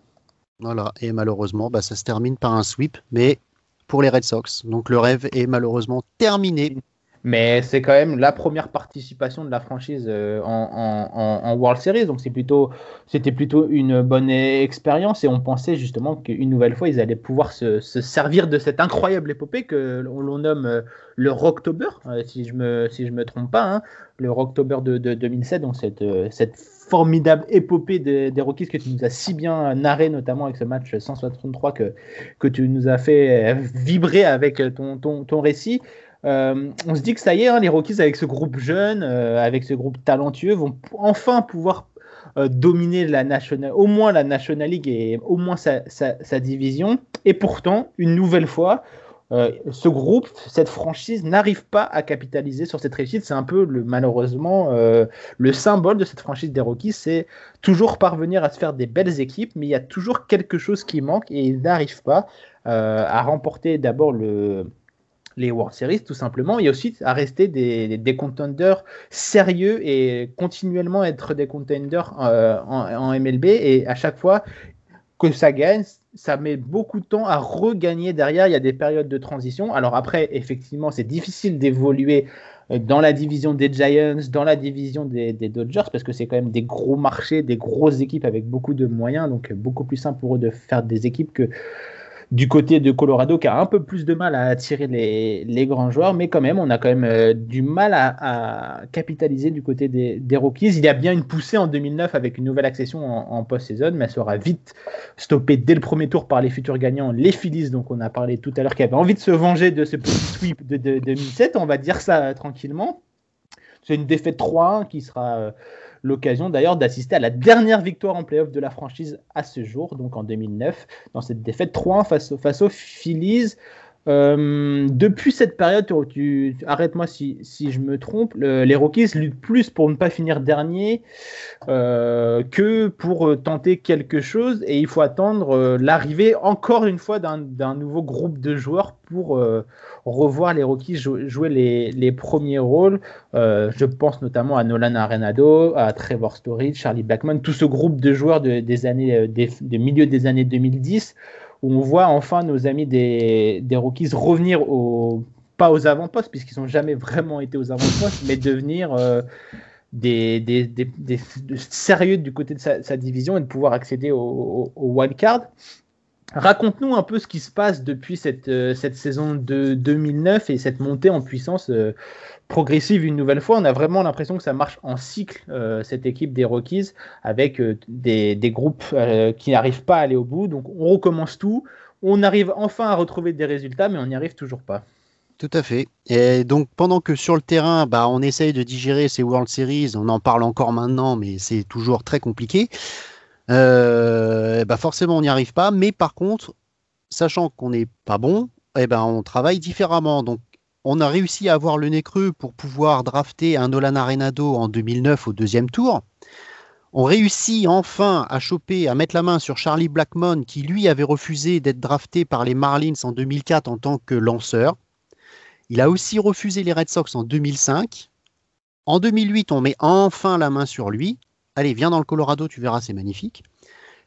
Voilà, et malheureusement, bah, ça se termine par un sweep, mais pour les Red Sox, donc le rêve est malheureusement terminé Mais c'est quand même la première participation de la franchise euh, en, World Series, donc c'était plutôt une bonne expérience. Et on pensait justement qu'une nouvelle fois ils allaient pouvoir se, servir de cette incroyable épopée que l'on nomme euh, le Rocktober, euh, si je me si me trompe pas, hein, le Rocktober de, de, 2007, donc cette, cette formidable épopée des, Rockies que tu nous as si bien narré, notamment avec ce match 163 que, que tu nous as fait vibrer avec ton, ton, ton récit. Euh, on se dit que ça y est, hein, les Rockies avec ce groupe jeune, euh, avec ce groupe talentueux, vont enfin pouvoir euh, dominer la National, au moins la National League et au moins sa, division. Et pourtant, une nouvelle fois, ce groupe, cette franchise n'arrive pas à capitaliser sur cette réussite. C'est un peu malheureusement le symbole de cette franchise des Rockies, c'est toujours parvenir à se faire des belles équipes, mais il y a toujours quelque chose qui manque et ils n'arrivent pas à remporter d'abord le les World Series, tout simplement, et aussi à rester des, contenders sérieux et continuellement être des contenders euh, en, MLB. Et à chaque fois que ça gagne, ça met beaucoup de temps à regagner derrière. Il y a des périodes de transition. Alors après, effectivement, c'est difficile d'évoluer dans la division des Giants, dans la division des, des Dodgers, parce que c'est quand même des gros marchés, des grosses équipes avec beaucoup de moyens, donc beaucoup plus simple pour eux de faire des équipes que du côté de Colorado qui a un peu plus de mal à attirer les, grands joueurs, mais quand même, on a quand même euh, du mal à, capitaliser du côté des, Rockies. Il y a bien une poussée en 2009 avec une nouvelle accession en, post-saison, mais elle sera vite stoppée dès le premier tour par les futurs gagnants, les Phillies, donc on a parlé tout à l'heure, qui avaient envie de se venger de ce petit sweep de, 2007, on va dire ça tranquillement. C'est une défaite 3-1 qui sera... Euh, l'occasion d'ailleurs d'assister à la dernière victoire en playoff de la franchise à ce jour, donc en 2009, dans cette défaite 3-1 face, face aux Phillies. Euh, depuis cette période, arrête-moi si, je me trompe, les Rockies luttent plus pour ne pas finir dernier euh, que pour tenter quelque chose et il faut attendre euh, l'arrivée encore une fois d'un nouveau groupe de joueurs pour revoir les Rockies jouer les, premiers rôles. je pense notamment à Nolan Arenado, à Trevor Story, Charlie Blackman, tout ce groupe de joueurs de, des années, des, des années 2010 on voit enfin nos amis des, des Rockies revenir au, pas aux avant-postes, puisqu'ils n'ont jamais vraiment été aux avant-postes, mais devenir euh, des, sérieux du côté de sa, division et de pouvoir accéder au, au, wildcard. Raconte-nous un peu ce qui se passe depuis cette, euh, saison de 2009 et cette montée en puissance euh, progressive une nouvelle fois. On a vraiment l'impression que ça marche en cycle, euh, cette équipe des Rockies, avec euh, des, groupes euh, qui n'arrivent pas à aller au bout. Donc on recommence tout. On arrive enfin à retrouver des résultats, mais on n'y arrive toujours pas. Tout à fait. Et donc pendant que sur le terrain, bah, on essaye de digérer ces World Series, on en parle encore maintenant, mais c'est toujours très compliqué. bah forcément, on n'y arrive pas. Mais par contre, sachant qu'on n'est pas bon, eh ben, on travaille différemment. Donc on a réussi à avoir le nez creux pour pouvoir drafter un Nolan Arenado en 2009 au deuxième tour. On réussit enfin à choper, à mettre la main sur Charlie Blackmon, qui lui avait refusé d'être drafté par les Marlins en 2004 en tant que lanceur. Il a aussi refusé les Red Sox en 2005. En 2008, on met enfin la main sur lui. Allez, viens dans le Colorado, tu verras, c'est magnifique.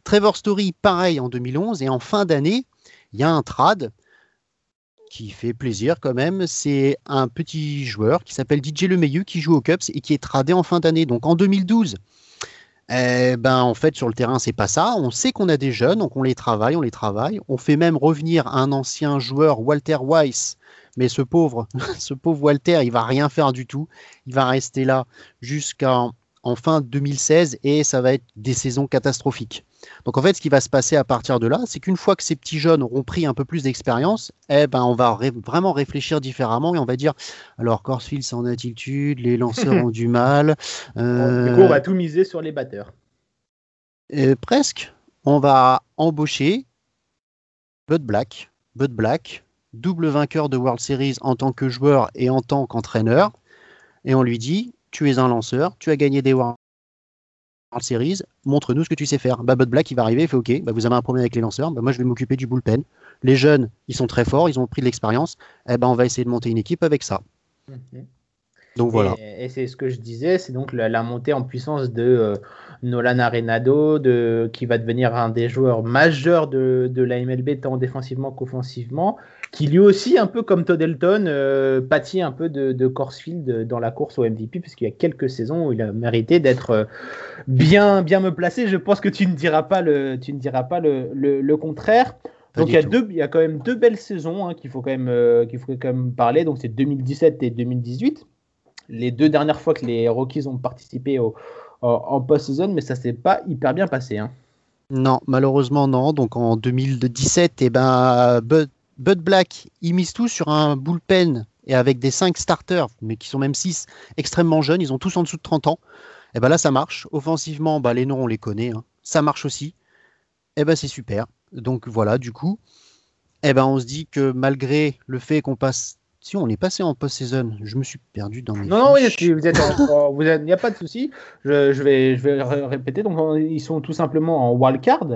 Trevor Story, pareil en 2011. Et en fin d'année, il y a un trad qui fait plaisir quand même, c'est un petit joueur qui s'appelle DJ Lemeyu qui joue au Cups et qui est tradé en fin d'année. Donc en 2012, eh ben en fait sur le terrain c'est pas ça. On sait qu'on a des jeunes, donc on les travaille, on les travaille. On fait même revenir un ancien joueur, Walter Weiss. Mais ce pauvre, Walter, il va rien faire du tout. Il va rester là jusqu'en fin 2016 et ça va être des saisons catastrophiques. Donc en fait, ce qui va se passer à partir de là, c'est qu'une fois que ces petits jeunes auront pris un peu plus d'expérience, eh ben on va vraiment réfléchir différemment et on va dire alors Corsfield c'est en altitude, les lanceurs ont du mal. Euh, du coup, on va tout miser sur les batteurs. Euh, presque. On va embaucher Bud Black, Bud Black, double vainqueur de World Series en tant que joueur et en tant qu'entraîneur, et on lui dit tu es un lanceur, tu as gagné des World Series, montre-nous ce que tu sais faire. Bah, Black, il va arriver, il fait OK, bah, vous avez un problème avec les lanceurs, bah, moi je vais m'occuper du bullpen. Les jeunes, ils sont très forts, ils ont pris de l'expérience, eh ben, on va essayer de monter une équipe avec ça. Mhm. Donc voilà. Et, c'est ce que je disais, c'est donc la, montée en puissance de euh, Nolan Arenado, de, qui va devenir un des joueurs majeurs de, de la MLB, tant défensivement qu'offensivement, qui lui aussi, un peu comme Todd Elton, euh, pâtit un peu de, de Corsfield dans la course au MVP, puisqu'il y a quelques saisons où il a mérité d'être euh, bien, bien me placé. Je pense que tu ne diras pas le, tu ne diras pas le, le, contraire. Donc il y, a deux, il y a quand même deux belles saisons hein, qu'il faut, quand même, qu'il faut quand même parler. Donc c'est 2017 et 2018 les deux dernières fois que les Rockies ont participé au, en post-season, mais ça s'est pas hyper bien passé. Hein. Non, malheureusement non. Donc en 2017, eh ben, Bud, Black, il mise tout sur un bullpen et avec des 5 starters, mais qui sont même 6 extrêmement jeunes, ils ont tous en dessous de 30 ans. Et eh ben là, ça marche. Offensivement, bah, les noms, on les connaît. Hein. Ça marche aussi. Et eh ben c'est super. Donc voilà, du coup, eh ben, on se dit que malgré le fait qu'on passe si on est passé en post-saison, je me suis perdu dans mes. Non, non, oui, vous êtes, il n'y a pas de souci. Je, je, vais, je vais répéter. Donc, ils sont tout simplement en wildcard,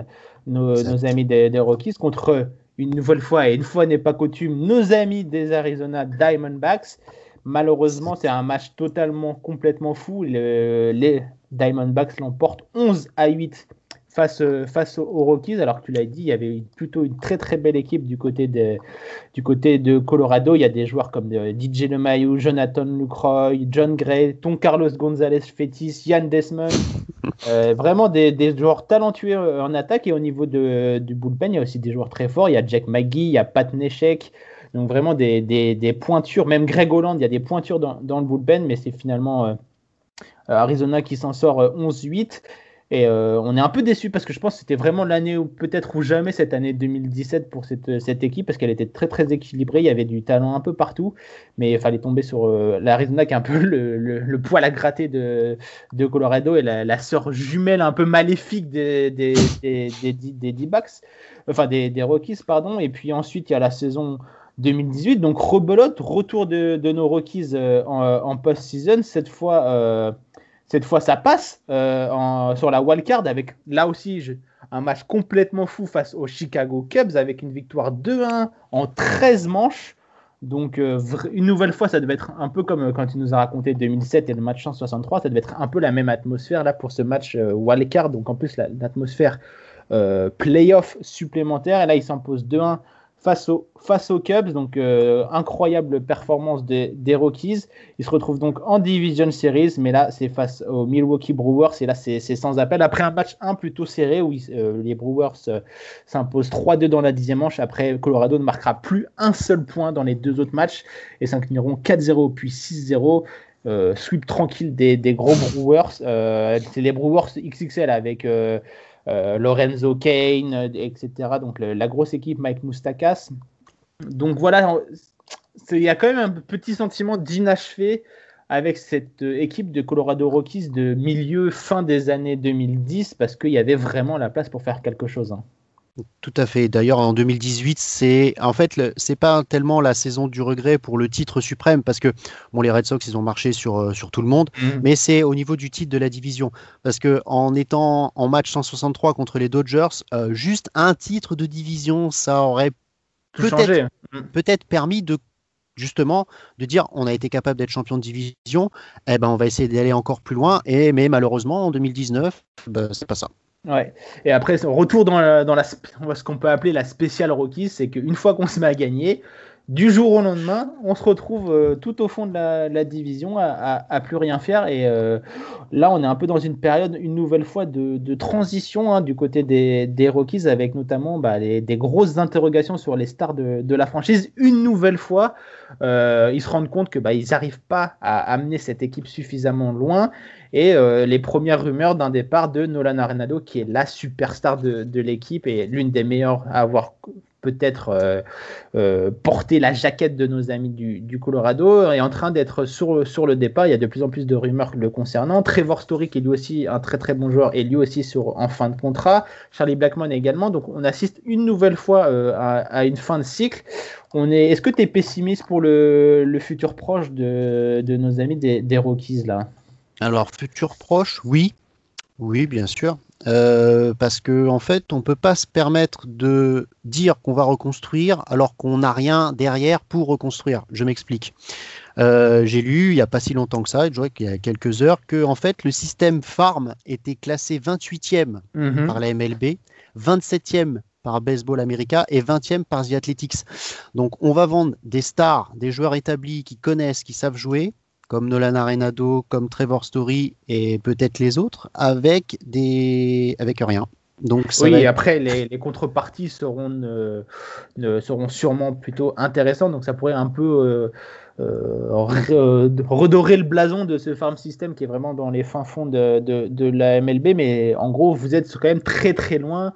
nos, nos amis des, des, Rockies, contre une nouvelle fois, et une fois n'est pas coutume, nos amis des Arizona Diamondbacks. Malheureusement, c'est un match totalement, complètement fou. les Diamondbacks l'emportent 11 à 8 face, euh, face aux Rockies, alors que tu l'as dit, il y avait plutôt une très très belle équipe du côté de, du côté de Colorado. Il y a des joueurs comme euh, DJ LeMahieu, Jonathan Lucroy, John Gray, Ton Carlos Gonzalez Fetis, Yann Desmond. Euh, vraiment des, des, joueurs talentueux en attaque et au niveau de, du bullpen, il y a aussi des joueurs très forts. Il y a Jack McGee, il y a Pat Neshek. Donc vraiment des, des, des pointures, même Greg Holland, il y a des pointures dans, dans le bullpen, mais c'est finalement Arizona qui s'en sort 11-8. Et euh, on est un peu déçu parce que je pense que c'était vraiment l'année où peut-être ou jamais cette année 2017 pour cette, cette équipe parce qu'elle était très très équilibrée, il y avait du talent un peu partout, mais il fallait tomber sur euh, l'Arizona qui est un peu le, le, poil à gratter de, de Colorado et la, sœur jumelle un peu maléfique des, des, des, des, des D-backs, enfin des, des Rockies, pardon. Et puis ensuite il y a la saison 2018, donc rebelote, retour de, de nos Rockies euh, en post-season, cette fois cette fois, ça passe euh, sur la wildcard avec là aussi un match complètement fou face aux Chicago Cubs avec une victoire 2-1 en 13 manches. Donc, euh, une nouvelle fois, ça devait être un peu comme euh, quand tu nous as raconté 2007 et le match 163. Ça devait être un peu la même atmosphère là pour ce match wildcard. Donc, en plus, l'atmosphère playoff supplémentaire. Et là, il s'impose 2-1 face, au, face aux Cubs. Donc, euh, incroyable performance des, des, Rockies. Ils se retrouvent donc en Division Series, mais là, c'est face aux Milwaukee Brewers. Et là, c'est sans appel. Après un match 1 plutôt serré, où euh, les Brewers euh, s'imposent 3-2 dans la dixième manche. Après, Colorado ne marquera plus un seul point dans les deux autres matchs et s'inclineront 4-0 puis 6-0. sweep tranquille des, des gros Brewers. c'est les Brewers XXL avec Lorenzo Kane, euh, etc. Donc la grosse équipe Mike Moustakas. Donc voilà, il y a quand même un petit sentiment d'inachevé avec cette euh, équipe de Colorado Rockies de milieu fin des années 2010 parce qu'il y avait vraiment la place pour faire quelque chose. Hein. Tout à fait. D'ailleurs, en 2018, c'est en fait c'est pas tellement la saison du regret pour le titre suprême parce que bon, les Red Sox ils ont marché sur euh, sur tout le monde, mm. mais c'est au niveau du titre de la division parce que en étant en match 163 contre les Dodgers, euh, juste un titre de division, ça aurait peut-être mm. peut-être permis de justement de dire on a été capable d'être champion de division, eh ben on va essayer d'aller encore plus loin et mais malheureusement en 2019, ben, c'est pas ça. Ouais. Et après, retour dans, la, dans la, ce qu'on peut appeler la spéciale Rockies, c'est qu'une fois qu'on se met à gagner, du jour au lendemain, on se retrouve euh, tout au fond de la, division à, plus rien faire. Et euh, là, on est un peu dans une période, une nouvelle fois, de, transition hein, du côté des, des, Rockies, avec notamment bah, des grosses interrogations sur les stars de, la franchise. Une nouvelle fois, euh, ils se rendent compte que bah, ils n'arrivent pas à amener cette équipe suffisamment loin et les premières rumeurs d'un départ de Nolan Arenado, qui est la superstar de l'équipe et l'une des meilleures à avoir peut-être euh, euh, porté la jaquette de nos amis du, Colorado, est en train d'être sur, sur le départ. Il y a de plus en plus de rumeurs le concernant. Trevor Story, qui est lui aussi un très très bon joueur, est lui aussi sur, en fin de contrat. Charlie Blackman également. Donc on assiste une nouvelle fois à, à, une fin de cycle. On est, est-ce que tu es pessimiste pour le, le, futur proche de, de nos amis des, des Rockies là? Alors, futur proche, oui. Oui, bien sûr. Euh, parce que en fait, on peut pas se permettre de dire qu'on va reconstruire alors qu'on n'a rien derrière pour reconstruire. Je m'explique. Euh, j'ai lu il n'y a pas si longtemps que ça, je dirais qu'il y a quelques heures, que en fait le système Farm était classé 28e Mhm. par la MLB, 27e par Baseball America et 20e par The Athletics. Donc on va vendre des stars, des joueurs établis qui connaissent, qui savent jouer, comme Nolan Arenado, comme Trevor Story et peut-être les autres, avec des avec rien. Donc ça Oui, va et après, les, les contreparties seront, ne- seront sûrement plutôt intéressantes. Donc, ça pourrait un peu euh, euh, euh, redorer le blason de ce farm system qui est vraiment dans les fins fonds de, de- de la MLB. Mais en gros, vous êtes quand même très très loin.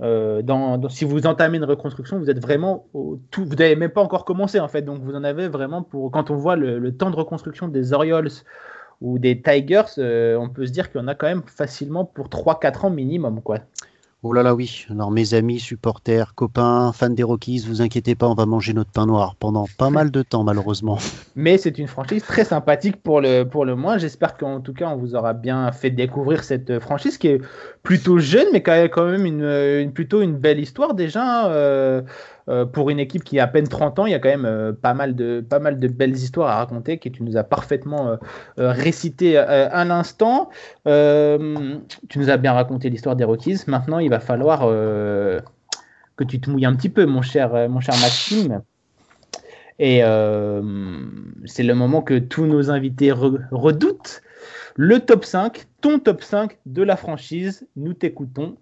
Euh, dans, si vous entamez une reconstruction, vous êtes vraiment au tout. Vous n'avez même pas encore commencé en fait. Donc, vous en avez vraiment pour. Quand on voit le, le temps de reconstruction des Orioles ou des Tigers, euh, on peut se dire qu'il y en a quand même facilement pour 3-4 ans minimum. quoi. Oh là là oui. Alors mes amis, supporters, copains, fans des Rockies, vous inquiétez pas, on va manger notre pain noir pendant pas mal de temps malheureusement. Mais c'est une franchise très sympathique pour le, moins. J'espère qu'en tout cas, on vous aura bien fait découvrir cette franchise qui est plutôt jeune, mais qui a quand même une, plutôt une belle histoire déjà. euh, euh, pour une équipe qui a à peine 30 ans, il y a quand même euh, pas, mal de, pas mal de belles histoires à raconter que tu nous as parfaitement euh, euh, récité à l'instant. Tu nous as bien raconté l'histoire des Rockies. Maintenant, il va falloir que tu te mouilles un petit peu, mon cher, mon cher Maxime. Et c'est le moment que tous nos invités re- redoutent. Le top 5, ton top 5 de la franchise. Nous t'écoutons,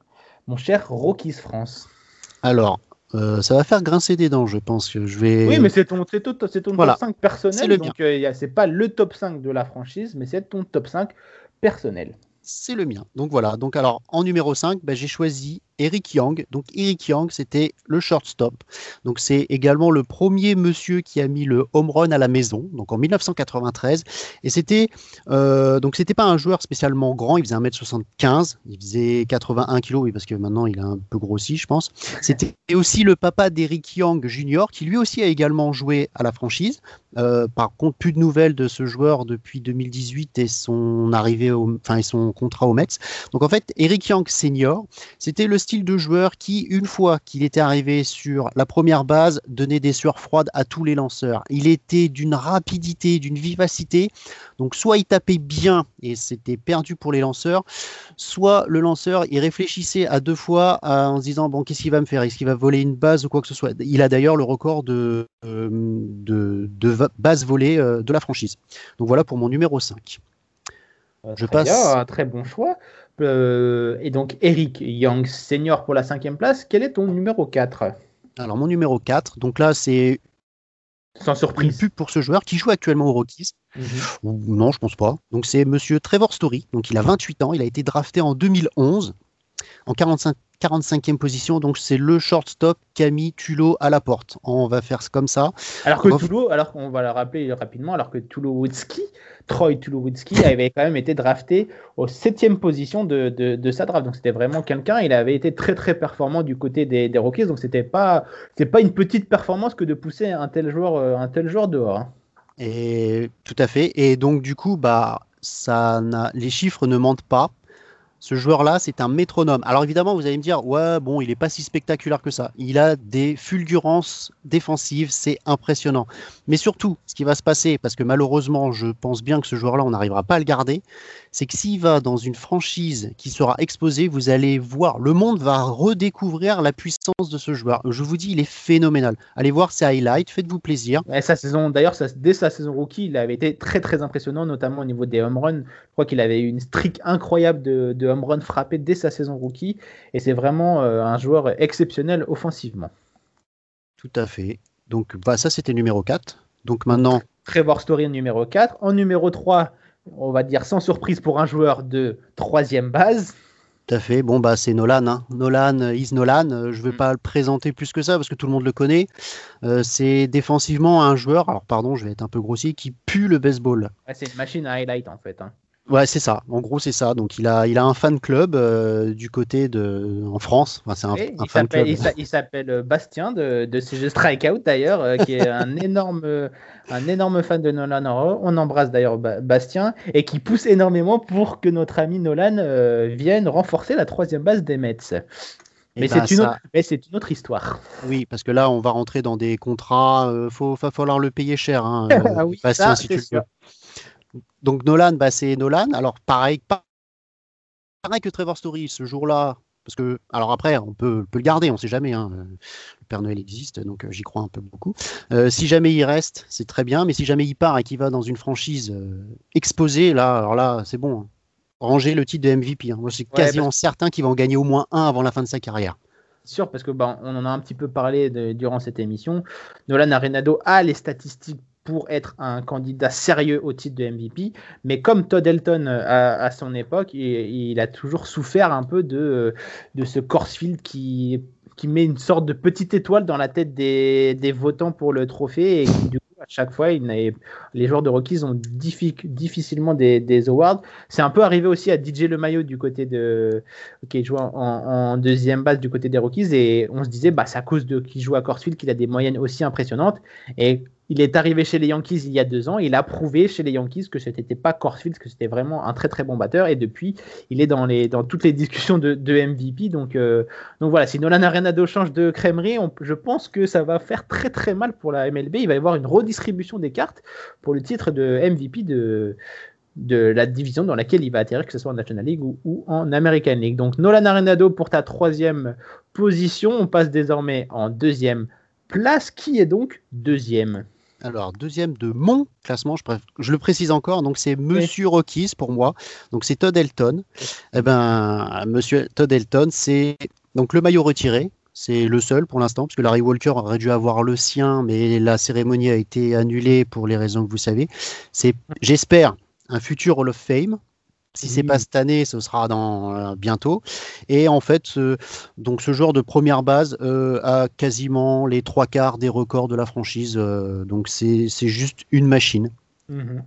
mon cher Rockies France. Alors, euh, ça va faire grincer des dents, je pense que je vais. Oui, mais c'est ton, ton, ton Voilà. top 5 personnel. C'est le donc, euh, c'est pas le top 5 de la franchise, mais c'est ton top 5 personnel. C'est le mien. Donc voilà. Donc alors en numéro 5, bah, j'ai choisi Eric Young. Donc Eric Young, c'était le shortstop. Donc c'est également le premier monsieur qui a mis le home run à la maison. Donc en 1993. Et c'était euh, donc c'était pas un joueur spécialement grand. Il faisait 1m75. Il faisait 81 kg. Oui, parce que maintenant il a un peu grossi, je pense. C'était aussi le papa d'Eric Young Jr. qui lui aussi a également joué à la franchise. Euh, par contre, plus de nouvelles de ce joueur depuis 2018 et son arrivée, enfin et son contrat au Mets. Donc en fait, Eric Young senior, c'était le style de joueur qui, une fois qu'il était arrivé sur la première base, donnait des sueurs froides à tous les lanceurs. Il était d'une rapidité, d'une vivacité. Donc soit il tapait bien et c'était perdu pour les lanceurs, soit le lanceur il réfléchissait à deux fois à- en se disant bon qu'est-ce qu'il va me faire, est-ce qu'il va voler une base ou quoi que ce soit? Il a d'ailleurs le record de, euh, de, de bases volées euh, de la franchise. Donc voilà pour mon numéro 5. Euh, Je très passe. bien, un très bon choix. Euh, et donc, Eric Young, senior pour la cinquième place. Quel est ton numéro 4 Alors mon numéro 4, donc là c'est Sans une surprise. pub pour ce joueur qui joue actuellement aux Rockies. Mhm. Ou non, je pense pas. Donc c'est monsieur Trevor Story. Donc il a 28 ans, il a été drafté en 2011 en 45 45e position. Donc c'est le shortstop Camille Tulot à la porte. On va faire comme ça. Alors que Ref- Tulo, alors qu'on va le rappeler rapidement, alors que Tulowitzki, Troy Tulowitzki avait quand même été drafté aux septième position de, de, de sa draft. Donc c'était vraiment quelqu'un. Il avait été très très performant du côté des, des Rockies. Donc c'était pas pas une petite performance que de pousser un tel joueur euh, un tel joueur dehors. hein. Et tout à fait. Et donc du coup, bah ça les chiffres ne mentent pas. Ce joueur-là, c'est un métronome. Alors évidemment, vous allez me dire, ouais, bon, il n'est pas si spectaculaire que ça. Il a des fulgurances défensives, c'est impressionnant. Mais surtout, ce qui va se passer, parce que malheureusement, je pense bien que ce joueur-là, on n'arrivera pas à le garder, c'est que s'il va dans une franchise qui sera exposée, vous allez voir, le monde va redécouvrir la puissance de ce joueur. Je vous dis, il est phénoménal. Allez voir ses highlights, faites-vous plaisir. Et sa saison, d'ailleurs, dès sa saison rookie, il avait été très très impressionnant, notamment au niveau des home runs. Je crois qu'il avait eu une streak incroyable de home runs frappés dès sa saison rookie. Et c'est vraiment euh, un joueur exceptionnel offensivement. Tout à fait. Donc bah, ça, c'était numéro 4. Donc maintenant, Trevor Story numéro 4. En numéro 3, on va dire sans surprise pour un joueur de troisième base. tout à fait. Bon, bah, c'est Nolan. hein. Nolan, is Nolan. Euh, Je ne vais Mm. pas le présenter plus que ça parce que tout le monde le connaît. Euh, c'est défensivement un joueur, alors pardon, je vais être un peu grossier, qui pue le baseball. Ouais, c'est une machine à highlight en fait. hein. Ouais, c'est ça. En gros, c'est ça. Donc, il a, il a un fan club euh, du côté de, en France. Enfin, c'est un, Oui, un il fan club. il s'a- il s'appelle euh, Bastien de, de CG Strikeout d'ailleurs, euh, qui est un énorme, un énorme fan de Nolan. On embrasse d'ailleurs Ba- Bastien et qui pousse énormément pour que notre ami Nolan euh, vienne renforcer la troisième base des Mets. Et Mais ben, c'est une, ça- une autre histoire. Oui, parce que là, on va rentrer dans des contrats. Il faut, va falloir le payer cher. Hein, Ah oui, Bastien, ça, si tu le. Donc, Nolan, bah, c'est Nolan. Alors, pareil, pas- pareil que Trevor Story, ce jour-là. Parce que, alors après, on peut, le garder, on sait jamais. hein, Le Père Noël existe, donc euh, j'y crois un peu beaucoup. Euh, si jamais il reste, c'est très bien. Mais si jamais il part et qu'il va dans une franchise euh, exposée, là, alors là, c'est bon. hein. Ranger le titre de MVP. hein. Moi, je suis Ouais, quasiment certain qu'il va en gagner au moins un avant la fin de sa carrière. sûr parce que ben, on en a un petit peu parlé de- durant cette émission. Nolan Arenado a les statistiques pour être un candidat sérieux au titre de MVP, mais comme Todd Elton euh, à, son époque, il, a toujours souffert un peu de, de ce Corsfield qui, qui met une sorte de petite étoile dans la tête des, des votants pour le trophée et qui, du coup, à chaque fois, les joueurs de Rockies ont diffi- difficilement des, des awards. C'est un peu arrivé aussi à DJ Lemaillot du côté de, qui joue en, en deuxième base du côté des Rockies et on se disait bah c'est à cause de qu'il joue à Corsfield qu'il a des moyennes aussi impressionnantes et il est arrivé chez les Yankees il y a deux ans il a prouvé chez les Yankees que ce n'était pas Corsfield que c'était vraiment un très très bon batteur et depuis il est dans les dans toutes les discussions de, MVP donc euh, donc voilà si Nolan Arenado change de crèmerie je pense que ça va faire très très mal pour la MLB il va y avoir une redistribution des cartes pour le titre de MVP de la division dans laquelle il va atterrir, que ce soit en National League ou en American League. Donc Nolan Arenado pour ta troisième position. On passe désormais en deuxième place. Qui est donc deuxième? Alors, deuxième de mon classement, je, préf- je le précise encore, donc c'est Monsieur Rockies pour moi. Donc c'est Todd Elton. Eh ben, Monsieur Todd Elton, c'est donc le maillot retiré. C'est le seul pour l'instant, parce que Larry Walker aurait dû avoir le sien, mais la cérémonie a été annulée pour les raisons que vous savez. C'est, j'espère, un futur Hall of Fame. Si c'est pas cette année, ce sera dans euh, bientôt. Et en fait, ce, donc ce joueur de première base euh, a quasiment les trois quarts des records de la franchise. euh, donc c'est juste une machine. Mhm.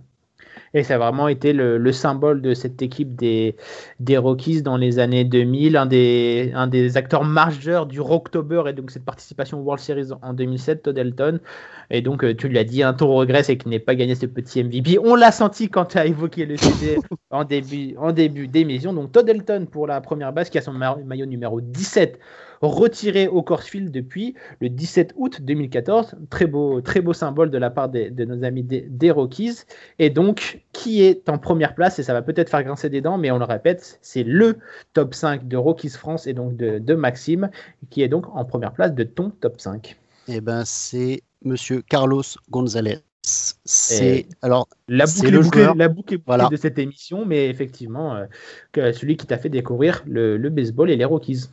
Et ça a vraiment été le, le symbole de cette équipe des, des Rockies dans les années 2000, un des, un des acteurs majeurs du Rocktober et donc cette participation au World Series en 2007, Todd Elton. Et donc, euh, tu l'as dit, un ton regret, c'est qu'il n'ait pas gagné ce petit MVP. On l'a senti quand tu as évoqué le sujet en début, en début d'émission. Donc, Todd Elton pour la première base, qui a son ma- maillot numéro 17 retiré au Corsfield depuis le 17 août 2014. Très beau, très beau symbole de la part des- de nos amis des, des Rockies. Et donc, qui est en première place Et ça va peut-être faire grincer des dents, mais on le répète, c'est le top 5 de Rockies France et donc de, de Maxime, qui est donc en première place de ton top 5. Et ben c'est Monsieur Carlos Gonzalez. C'est alors La boucle, est le bouclée, joueur. la boucle Voilà. de cette émission, mais effectivement, euh, celui qui t'a fait découvrir le, le baseball et les Rockies.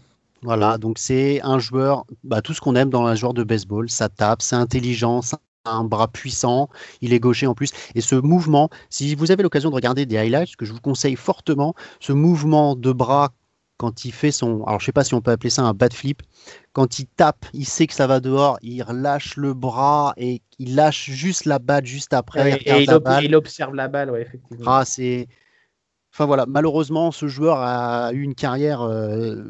Voilà donc c'est un joueur bah, tout ce qu'on aime dans un joueur de baseball. Ça tape, c'est intelligent, ça a un bras puissant, il est gaucher en plus. Et ce mouvement, si vous avez l'occasion de regarder des highlights, ce que je vous conseille fortement, ce mouvement de bras quand il fait son, alors je sais pas si on peut appeler ça un bat flip, quand il tape, il sait que ça va dehors, il relâche le bras et il lâche juste la batte juste après. Ouais, il regarde et il, la ob- balle. il observe la balle, ouais, effectivement. Ah, c'est. Enfin voilà, malheureusement, ce joueur a eu une carrière euh,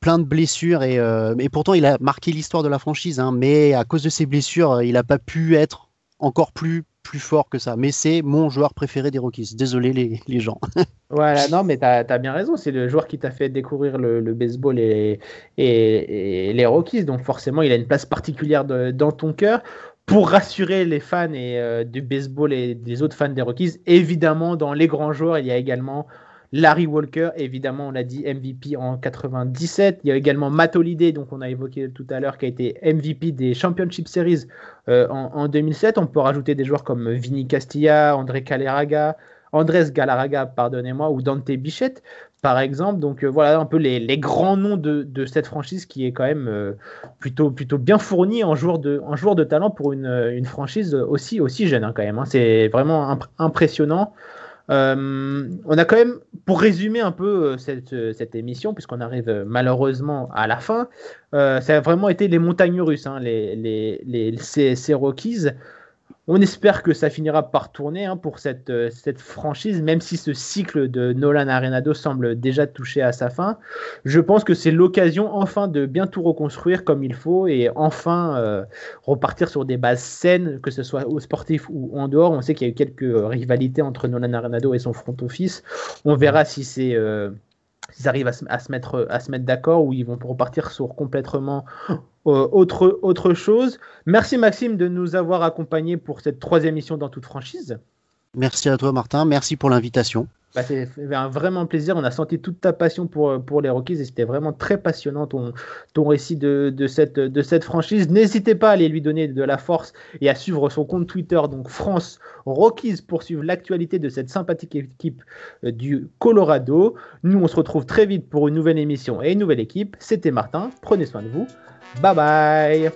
plein de blessures et, euh, et pourtant il a marqué l'histoire de la franchise. hein, mais à cause de ses blessures, il n'a pas pu être encore plus plus fort que ça. Mais c'est mon joueur préféré des Rockies. Désolé les, gens. Voilà, non, mais tu as, bien raison. C'est le joueur qui t'a fait découvrir le, baseball et, et- les Rockies. Donc, forcément, il a une place particulière dans ton cœur. Pour rassurer les fans et, euh, du baseball et des autres fans des Rockies, évidemment, dans les grands joueurs, il y a également Larry Walker, évidemment, on l'a dit, MVP en 97. Il y a également Matt Holliday, donc on a évoqué tout à l'heure, qui a été MVP des Championship Series euh, en, en 2007. On peut rajouter des joueurs comme Vinny Castilla, André Andrés Galarraga, pardonnez-moi, ou Dante Bichette, par exemple. Donc euh, voilà un peu les, grands noms de, cette franchise qui est quand même euh, plutôt, plutôt bien fournie en joueurs de, en de talent pour une, une franchise aussi, aussi jeune hein, quand même. hein. C'est vraiment imp- impressionnant. Euh, on a quand même, pour résumer un peu euh, cette, euh, cette émission, puisqu'on arrive malheureusement à la fin, euh, ça a vraiment été les montagnes russes, hein, les, les, les, ces Rockies. On espère que ça finira par tourner hein, pour cette, euh, cette franchise, même si ce cycle de Nolan Arenado semble déjà touché à sa fin. Je pense que c'est l'occasion enfin de bien tout reconstruire comme il faut et enfin euh, repartir sur des bases saines, que ce soit au sportif ou en dehors. On sait qu'il y a eu quelques euh, rivalités entre Nolan Arenado et son front office. On verra si c'est s'ils arrivent à se, mettre, d'accord ou ils vont repartir sur complètement euh, autre, autre chose. Merci Maxime de nous avoir accompagnés pour cette troisième émission dans toute franchise. Merci à toi Martin, merci pour l'invitation. Bah, c'était un vraiment plaisir. On a senti toute ta passion pour, pour les Rockies et c'était vraiment très passionnant ton, ton récit de, de, cette, de cette franchise. N'hésitez pas à aller lui donner de la force et à suivre son compte Twitter, donc France Rockies, pour suivre l'actualité de cette sympathique équipe euh, du Colorado. Nous, on se retrouve très vite pour une nouvelle émission et une nouvelle équipe. C'était Martin. Prenez soin de vous. Bye bye.